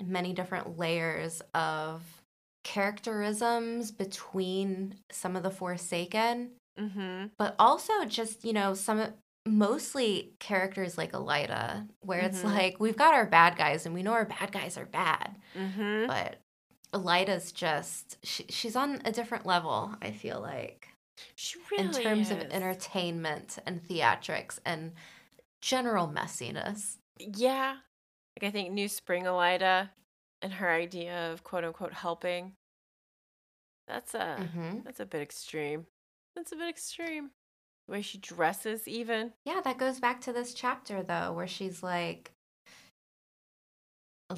many different layers of characterisms between some of the Forsaken Mhm. but also just you know some mostly characters like Elaida, where it's Mhm. like we've got our bad guys and we know our bad guys are bad, Mhm. but Elaida's just she, she's on a different level. I feel like She really in terms of entertainment and theatrics and general messiness. Yeah. Like I think New Spring Elaida and her idea of quote unquote helping. That's a hmm that's a bit extreme. That's a bit extreme. Way she dresses even. Yeah, that goes back to this chapter though, where she's like,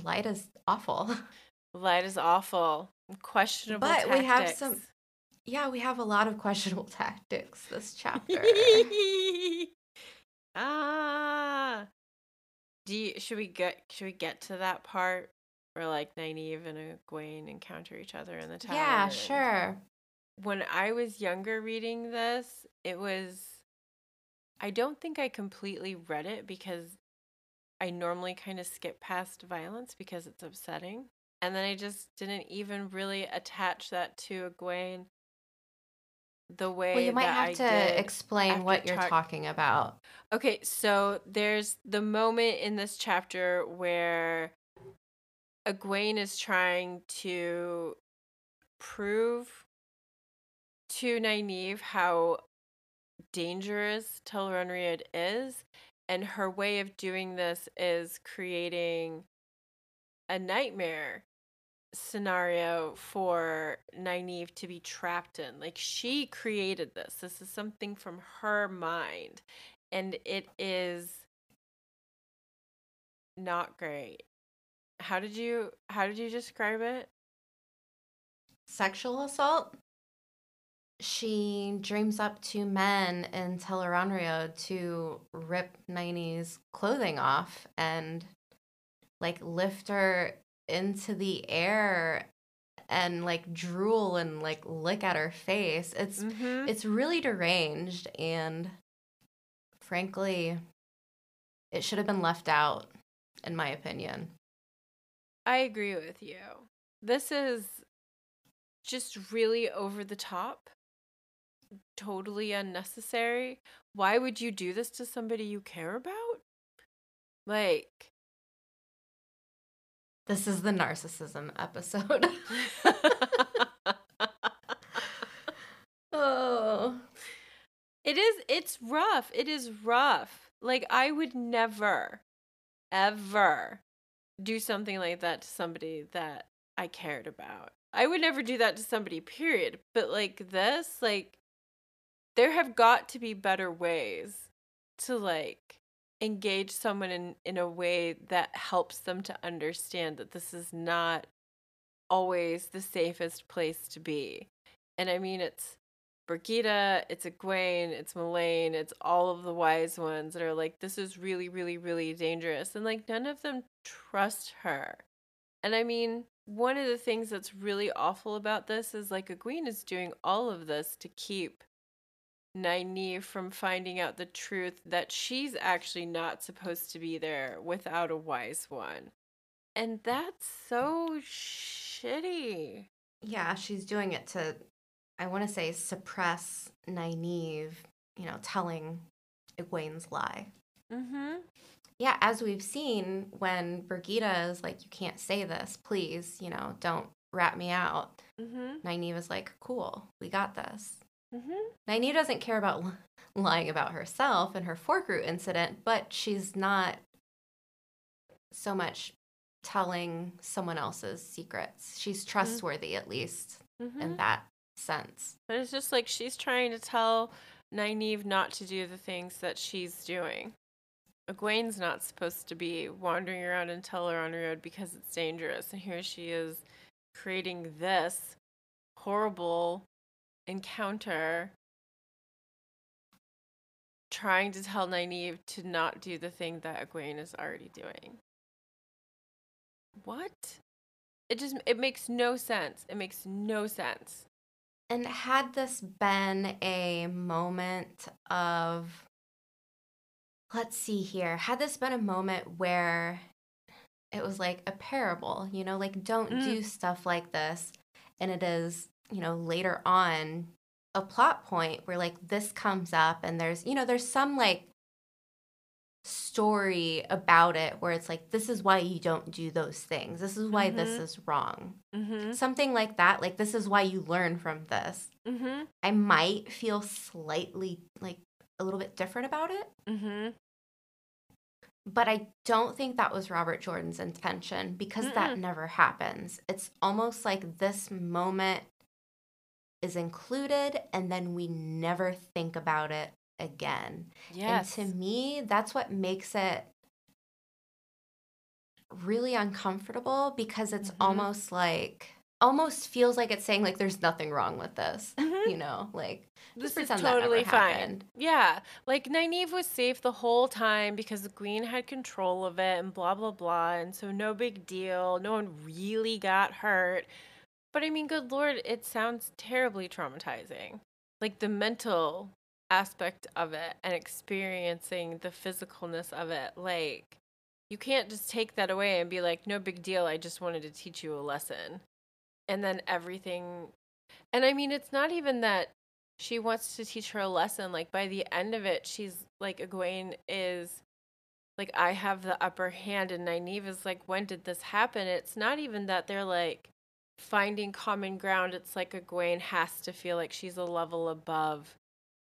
light is awful. Light is awful. Questionable. But we have some- yeah, we have a lot of questionable tactics this chapter. ah. Do you, should we get should we get to that part where like Nynaeve and Egwene encounter each other in the tower? yeah, sure. When I was younger reading this, it was I don't think I completely read it because I normally kind of skip past violence because it's upsetting. And then I just didn't even really attach that to Egwene the way Well, you might have I to explain what you're talk- talking about. Okay, so there's the moment in this chapter where Egwene is trying to prove to Nynaeve how dangerous Tel'aran'rhiod is, and her way of doing this is creating a nightmare scenario for Nynaeve to be trapped in. Like she created this. This is something from her mind. And it is not great. How did you how did you describe it? Sexual assault? She dreams up two men in Tel'aran'rhiod to rip Nynaeve's clothing off and like lift her into the air and like drool and like lick at her face. It's Mhm. it's really deranged and frankly it should have been left out in my opinion. I agree with you. This is just really over the top, totally unnecessary. Why would you do this to somebody you care about? Like, This is the narcissism episode. oh. It is it's rough. It is rough. Like I would never ever do something like that to somebody that I cared about. I would never do that to somebody period. But like this, like there have got to be better ways to like engage someone in in a way that helps them to understand that this is not always the safest place to be. And I mean it's Brigida, it's Egwene, it's Melaine, it's all of the wise ones that are like, this is really, really, really dangerous. And like, none of them trust her. And I mean, one of the things that's really awful about this is like, Egwene is doing all of this to keep Nynaeve from finding out the truth that she's actually not supposed to be there without a wise one. And that's so shitty. Yeah, she's doing it to, I want to say, suppress Nynaeve, you know, telling Egwene's lie. Mm-hmm. Yeah, as we've seen, when Brigida is like, you can't say this, please, you know, don't rat me out. Mm-hmm. Nynaeve is like, cool, we got this. Mm-hmm. Nynaeve doesn't care about lying about herself and her forkroot incident, but she's not so much telling someone else's secrets. She's trustworthy, at least Mm-hmm. in that sense. But it's just like she's trying to tell Nynaeve not to do the things that she's doing. Egwene's not supposed to be wandering around in Tel'aran'rhiod because it's dangerous. And here she is creating this horrible encounter, trying to tell Nynaeve to not do the thing that Egwene is already doing. What? It just it makes no sense. It makes no sense. And had this been a moment of, let's see here, had this been a moment where it was like a parable, you know, like don't Mm. do stuff like this. And it is, you know, later on a plot point where like this comes up and there's, you know, there's some like story about it where it's like, this is why you don't do those things. This is why this Mhm. is wrong. Mm-hmm. Something like that. Like, this is why you learn from this. Mm-hmm. I might feel slightly like a little bit different about it, Mm-hmm. but I don't think that was Robert Jordan's intention because that Mm-mm. never happens. It's almost like this moment is included and then we never think about it again. Yes. And to me, that's what makes it really uncomfortable because it's Mhm. almost like almost feels like it's saying like there's nothing wrong with this. Mhm. You know, like this is pretend that never totally fine. happened. Yeah. Like Nynaeve was safe the whole time because the queen had control of it and blah blah blah. And so no big deal. No one really got hurt. But I mean, good lord, it sounds terribly traumatizing. Like the mental aspect of it and experiencing the physicalness of it. Like you can't just take that away and be like, no big deal. I just wanted to teach you a lesson. And then everything. And I mean, it's not even that she wants to teach her a lesson. Like by the end of it, she's like, Egwene is like, I have the upper hand. And Nynaeve is like, when did this happen? It's not even that they're like finding common ground. It's like Egwene has to feel like she's a level above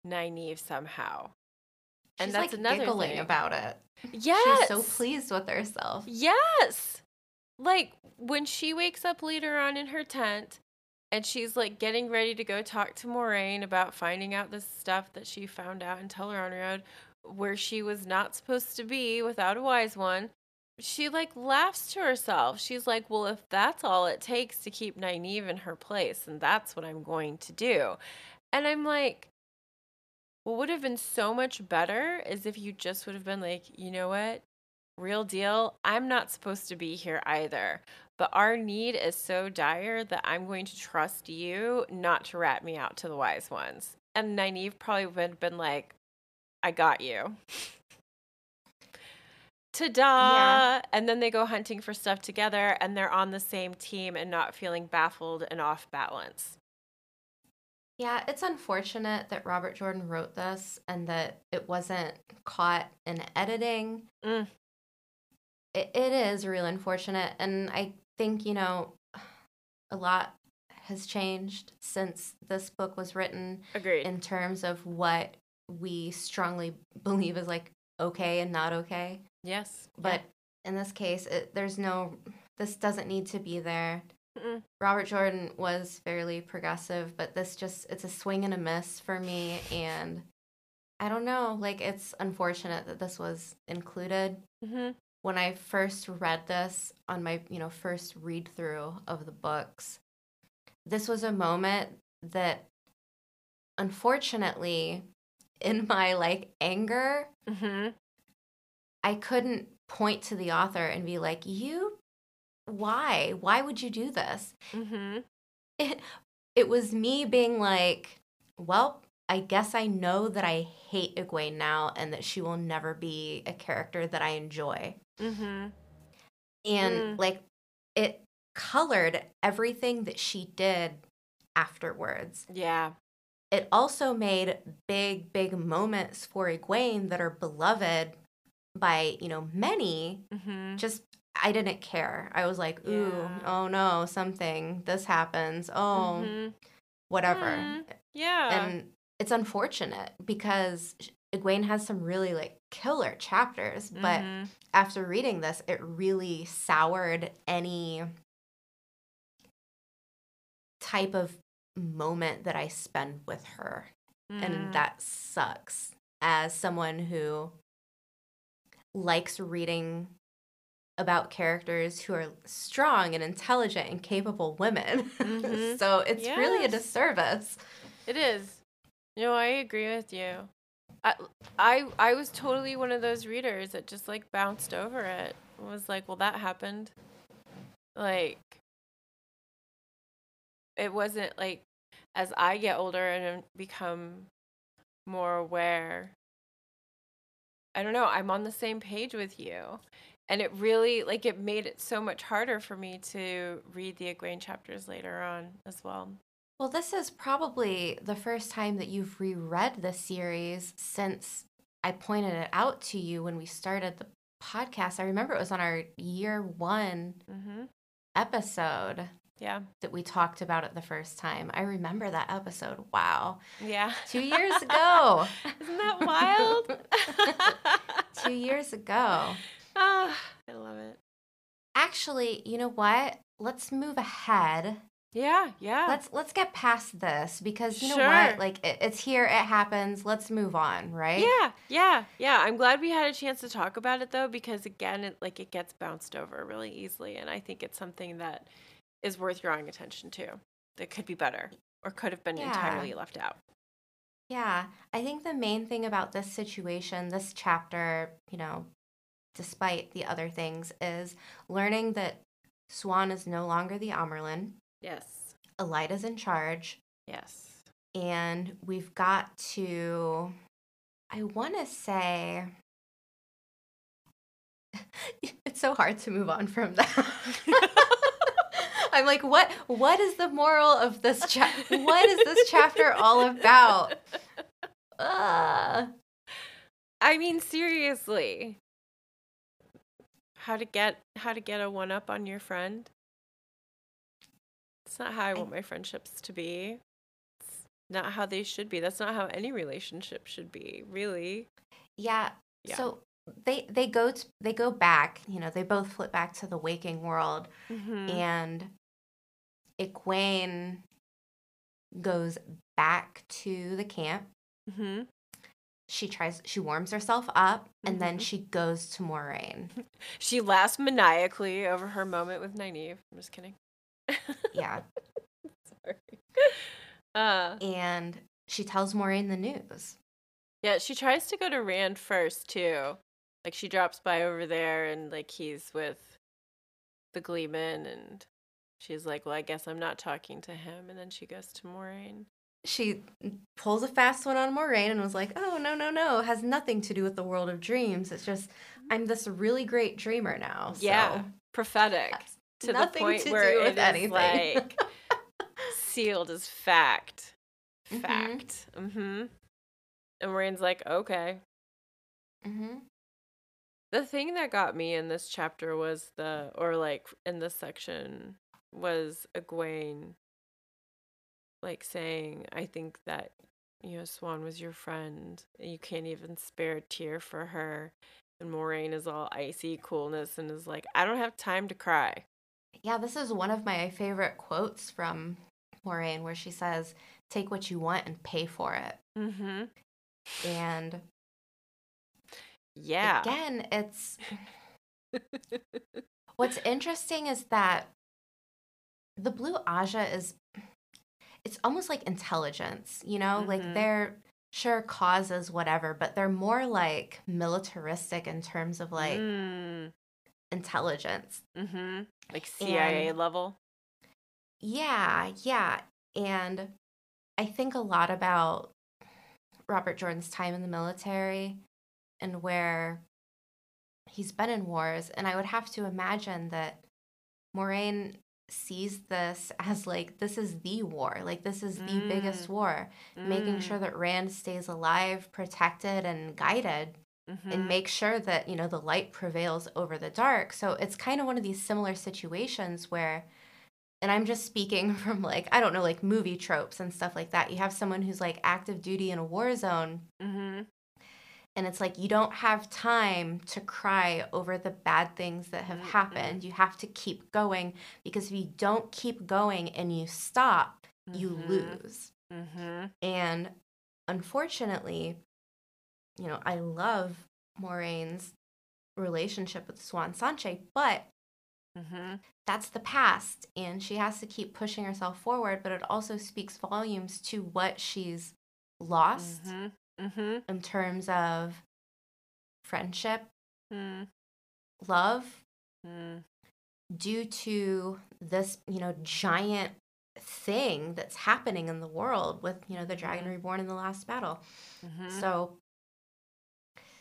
Nynaeve somehow. she's And that's like another giggling thing. about it. Yes. She's so pleased with herself. Yes. Like when she wakes up later on in her tent and she's like getting ready to go talk to Moiraine about finding out this stuff that she found out in Tel'aran'rhiod where she was not supposed to be without a wise one. She like laughs to herself. She's like, "Well, if that's all it takes to keep Nynaeve in her place, then that's what I'm going to do." And I'm like, what would have been so much better is if you just would have been like, you know what? Real deal, I'm not supposed to be here either. But our need is so dire that I'm going to trust you not to rat me out to the wise ones. And Nynaeve probably would have been like, I got you. Ta-da! Yeah. And then they go hunting for stuff together and they're on the same team and not feeling baffled and off balance. Yeah, it's unfortunate that Robert Jordan wrote this and that it wasn't caught in editing. Mm. it, it is real unfortunate. And I think, you know, a lot has changed since this book was written Agreed. in terms of what we strongly believe is like okay and not okay. Yes. But in this case, it, there's no, this doesn't need to be there. Mm-mm. Robert Jordan was fairly progressive, but this just, it's a swing and a miss for me. And I don't know, like, it's unfortunate that this was included. hmm When I first read this on my, you know, first read through of the books, this was a moment that unfortunately, in my like anger, hmm I couldn't point to the author and be like, "You, why? Why would you do this?" hmm It, it was me being like, "Well, I guess I know that I hate Egwene now, and that she will never be a character that I enjoy." hmm And Mm. like, it colored everything that she did afterwards. Yeah. It also made big, big moments for Egwene that are beloved by you know many hmm just I didn't care. I was like, ooh, Yeah. oh no, something, this happens. Oh, hmm whatever. Mm, Yeah. And it's unfortunate because Egwene has some really like killer chapters, but Mhm. after reading this, it really soured any type of moment that I spend with her. And that sucks as someone who likes reading about characters who are strong and intelligent and capable women. Mhm. so it's really a disservice. It is. No, I agree with you. I, I I was totally one of those readers that just like bounced over it. Was like, well, that happened. Like, it wasn't like as I get older and become more aware. I don't know. I'm on the same page with you. And it really like it made it so much harder for me to read the Egwene chapters later on as well. Well, this is probably the first time that you've reread the series since I pointed it out to you when we started the podcast. I remember it was on our year one Mhm. episode Yeah. that we talked about it the first time. I remember that episode. Wow. Yeah. Two years ago. Isn't that wild? Two years ago. oh, I love it. Actually, you know what? Let's move ahead. Yeah, yeah. Let's let's get past this because you know Sure. what? Like it, it's here, it happens. Let's move on, right? yeah, yeah, yeah. I'm glad we had a chance to talk about it though, because again, it like it gets bounced over really easily, and I think it's something that is worth drawing attention to. That could be better, or could have been Yeah. entirely left out. Yeah, I think the main thing about this situation, this chapter, you know, despite the other things, is learning that Siuan is no longer the Amyrlin. Yes, Elaida's in charge, yes. and we've got to. I want to say. It's so hard to move on from that. I'm like, what? What is the moral of this chapter? What is this chapter all about? Uh, I mean, seriously. How to get how to get a one up on your friend? It's not how I want my friendships to be. It's not how they should be. That's not how any relationship should be, really. Yeah. Yeah. So they they go to, they go back. You know, they both flip back to the waking world, Mm-hmm. and Egwene goes back to the camp. hmm She tries. She warms herself up, and then Mhm. she goes to Moiraine. She laughs maniacally over her moment with Nynaeve. I'm just kidding. Yeah, Sorry. Uh, and she tells Moiraine the news. yeah, she tries to go to Rand first too. Like she drops by over there and like he's with the Gleeman and she's like, Well, I guess I'm not talking to him and then she goes to Moiraine. She pulls a fast one on Moiraine and was like, "Oh no, no, no! It has nothing to do with the world of dreams. It's just I'm this really great dreamer now." So Yeah. Prophetic. To the point to where do it with is anything. like sealed as fact. Mhm. Fact. Mm-hmm. And Moiraine's like, okay. hmm The thing that got me in this chapter was the, or like in this section, was Egwene like saying, I think that, you know, Siuan was your friend. And you can't even spare a tear for her. And Moiraine is all icy coolness and is like, I don't have time to cry. Yeah, this is one of my favorite quotes from Moiraine where she says, Take what you want and pay for it. Mm-hmm. And Yeah. again, it's what's interesting is that the blue Ajah is it's almost like intelligence, you know? Like Mhm. they're sure causes whatever, but they're more like militaristic in terms of like mm. intelligence. Mm-hmm. Like CIA And- level. Yeah, yeah. And I think a lot about Robert Jordan's time in the military and where he's been in wars. And I would have to imagine that Moiraine sees this as like, this is the war. Like, this is the biggest Mm. war. Making Mm. sure that Rand stays alive, protected, and guided Mhm. and make sure that you know the light prevails over the dark so it's kind of one of these similar situations where and i'm just speaking from like i don't know like movie tropes and stuff like that you have someone who's like active duty in a war zone Mhm. And it's like you don't have time to cry over the bad things that have happened you have to keep going because if you don't keep going and you stop you Mhm. lose Mhm. and unfortunately, you know, I love Moiraine's relationship with Siuan Sanche, but Mhm. that's the past and she has to keep pushing herself forward, but it also speaks volumes to what she's lost Mhm. Mhm. in terms of friendship, Mm. love Mm. due to this, you know, giant thing that's happening in the world with, you know, the dragon reborn in the last battle. Mhm. So,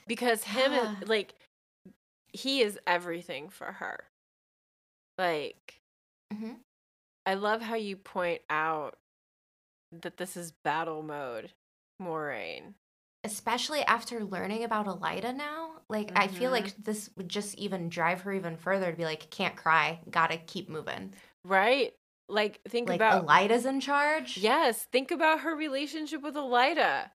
because him is like he is everything for her like mhm. i love how you point out that this is battle mode moiraine especially after learning about Elaida now, like I feel like mm-hmm. this would just even drive her even further to be like, can't cry, gotta keep moving. right? Like think like about Elaida's in charge. yes think about her relationship with elaida.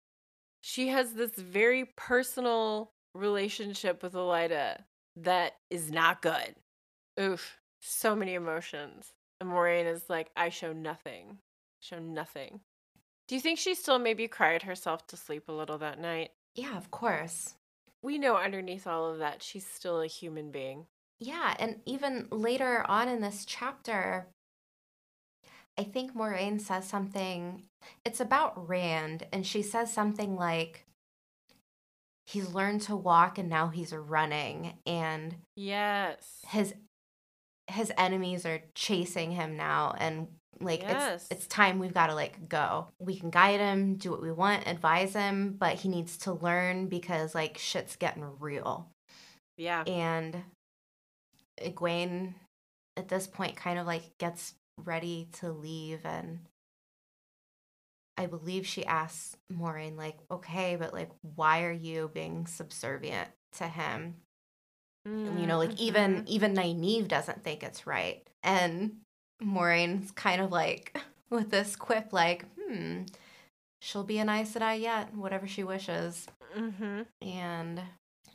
She has this very personal relationship with elaida that is not good. Oof so many emotions. And moiraine is like i show nothing. Show nothing do you think she still maybe cried herself to sleep a little that night yeah, of course. we know underneath all of that she's still a human being Yeah, and even later on in this chapter, I think Moiraine says something. It's about Rand, and she says something like, "He's learned to walk, and now he's running, and yes his his enemies are chasing him now and like Yes. it's it's time we've got to like go. We can guide him do what we want advise him but he needs to learn because like shit's getting real. Yeah. And Egwene at this point kind of like gets ready to leave and I believe she asks Moiraine like okay but like why are you being subservient to him? And, you know like even Mhm. even Nynaeve doesn't think it's right. And Moiraine's kind of like with this quip like hmm she'll be an Aes Sedai yet whatever she wishes Mhm. and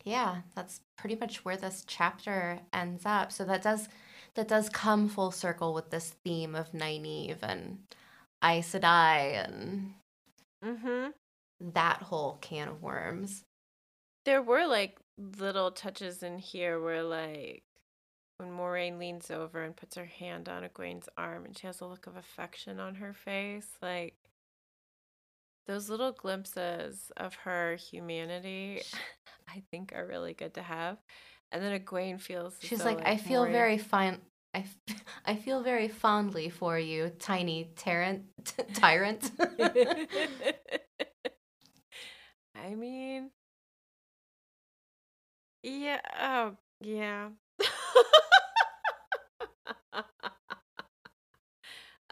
yeah that's pretty much where this chapter ends up so that does that does come full circle with this theme of Nynaeve and Aes Sedai and Mhm. that whole can of worms There were like little touches in here where like when Moiraine leans over and puts her hand on Egwene's arm and she has a look of affection on her face, like those little glimpses of her humanity I think are really good to have. And then Egwene feels She's though, like, I feel Moiraine- very fine. I, f- I feel very fondly for you, tiny tyrant. tyrant. I mean, yeah, oh, yeah.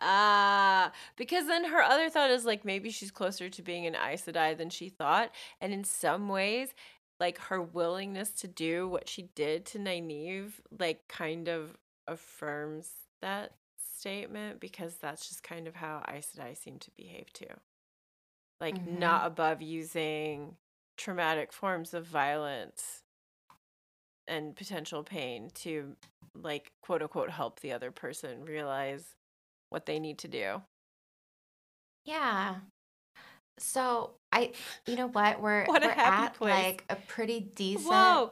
Ah, because then her other thought is like maybe she's closer to being an Aes Sedai than she thought, and in some ways, like her willingness to do what she did to Nynaeve, like kind of affirms that statement because that's just kind of how Aes Sedai seem to behave too. Like Mhm. not above using traumatic forms of violence and potential pain to like quote unquote help the other person realize what they need to do. Yeah. So I, you know what? We're What we're at place. like a pretty decent Whoa.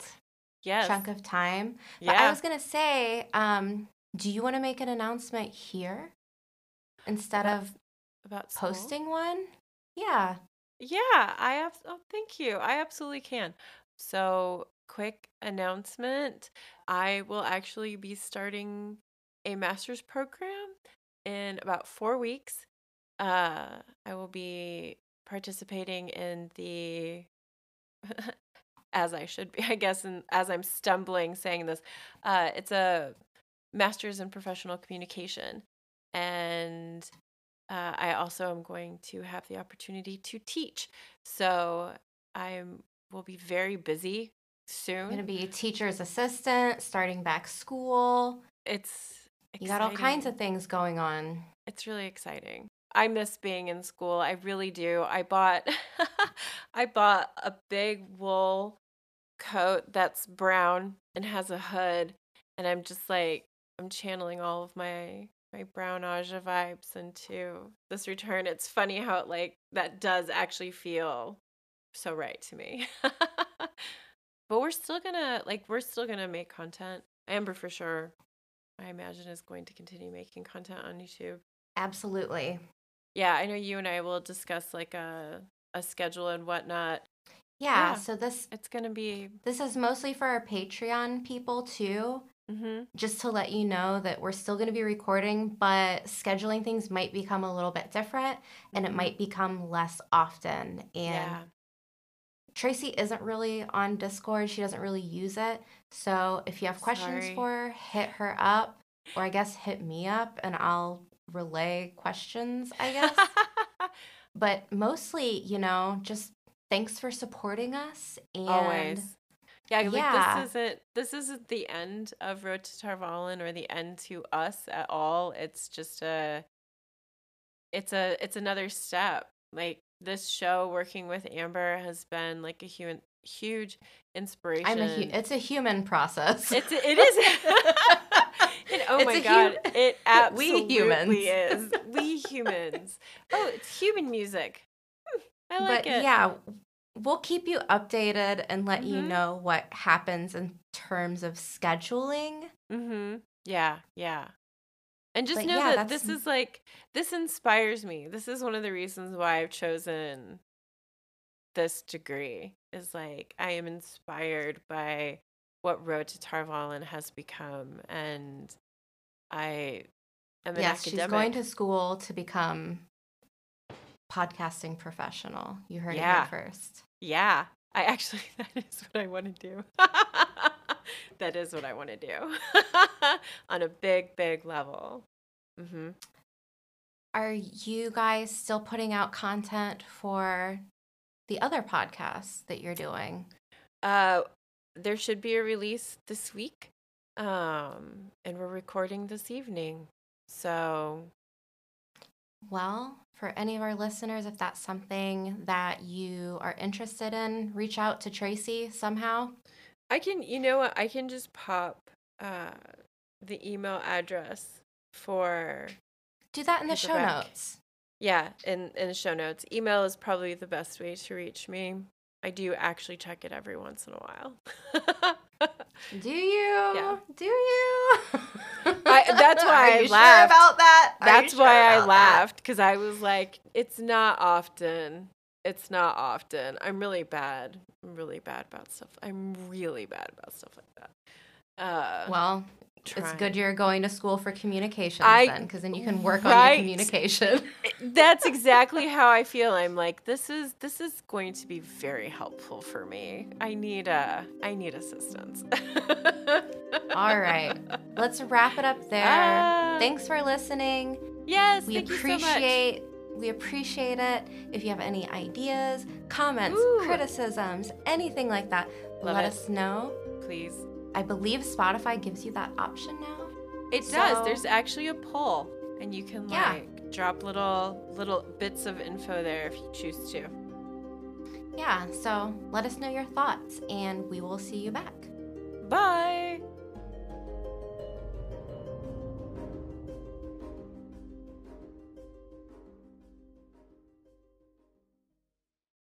Yes. chunk of time. But yeah. I was gonna say, um, do you want to make an announcement here instead About of about school? posting one? Yeah. Yeah, I have. Oh, thank you. I absolutely can. So, quick announcement. I will actually be starting a master's program in about four weeks. Uh, I will be participating in the, as I should be, I guess, and as I'm stumbling saying this, uh, it's a master's in professional communication. And uh, I also am going to have the opportunity to teach. So I will be very busy I'm gonna be a teacher's assistant, starting back school. It's You got all kinds of things going on. It's really exciting. I miss being in school. I really do. I bought I bought a big wool coat that's brown and has a hood and I'm just like I'm channeling all of my my brown Ajah vibes into this return. It's funny how it like that does actually feel so right to me. but we're still gonna like we're still gonna make content. Amber for sure. I imagine is going to continue making content on YouTube. Absolutely. Yeah, I know you and I will discuss like a a schedule and whatnot. Yeah, Yeah. so this It's gonna be. this is mostly for our Patreon people too. hmm Just to let you know that we're still going to be recording, but scheduling things might become a little bit different and it Mhm. might become less often. And Yeah. Traci isn't really on Discord. She doesn't really use it. So if you have questions Sorry. for her, hit her up, or I guess hit me up and I'll relay questions, I guess. but mostly, you know, just thanks for supporting us. And Always. Yeah, like Yeah. this isn't this isn't the end of Road to Tar Valon or the end to us at all. It's just a it's a it's another step. Like this show working with Amber has been like a human huge inspiration. I'm a hu- it's a human process. It's it is. And oh It's my god, hum- it We absolutely humans. is. We humans. Oh, it's human music. Hmm, I like but it. yeah, we'll keep you updated and let you Mhm. know what happens in terms of scheduling. Mm-hmm. Yeah, yeah. And just But know yeah, that this is like this inspires me. This is one of the reasons why I've chosen this degree. Is like I am inspired by what Road to Tar Valon has become, and I am an yes, academic. she's going to school to become podcasting professional. You heard Yeah. it first. Yeah, I actually that is what I want to do. that is what I want to do on a big, big level. Hmm Are you guys still putting out content for the other podcasts that you're doing? Uh, there should be a release this week, um, and we're recording this evening. So Well, for any of our listeners, if that's something that you are interested in, reach out to Traci somehow. I can, you know what? I can just pop uh the email address for Do that in the show Paperback. notes. yeah in in the show notes. Email is probably the best way to reach me. I do actually check it every once in a while. Do you? Yeah. Do you? I- that's why I laughed. Sure about that? That's sure why I laughed because I was like, it's not often. It's not often. I'm really bad. I'm really bad about stuff. I'm really bad about stuff like that. Uh, Well, it's good you're going to school for communications I- then, because then you can work on your communication. That's exactly how I feel. I'm like, this is this is going to be very helpful for me. I need a I need assistance. All right, let's wrap it up there. Ah. Thanks for listening. Yes, We thank you so much. appreciate We appreciate it. If you have any ideas, comments, Ooh. criticisms, anything like that, Love let it. us know. Please. I believe Spotify gives you that option now. It So- does. There's actually a poll, and you can Yeah. like drop little little bits of info there if you choose to. Yeah, so let us know your thoughts and we will see you back. Bye.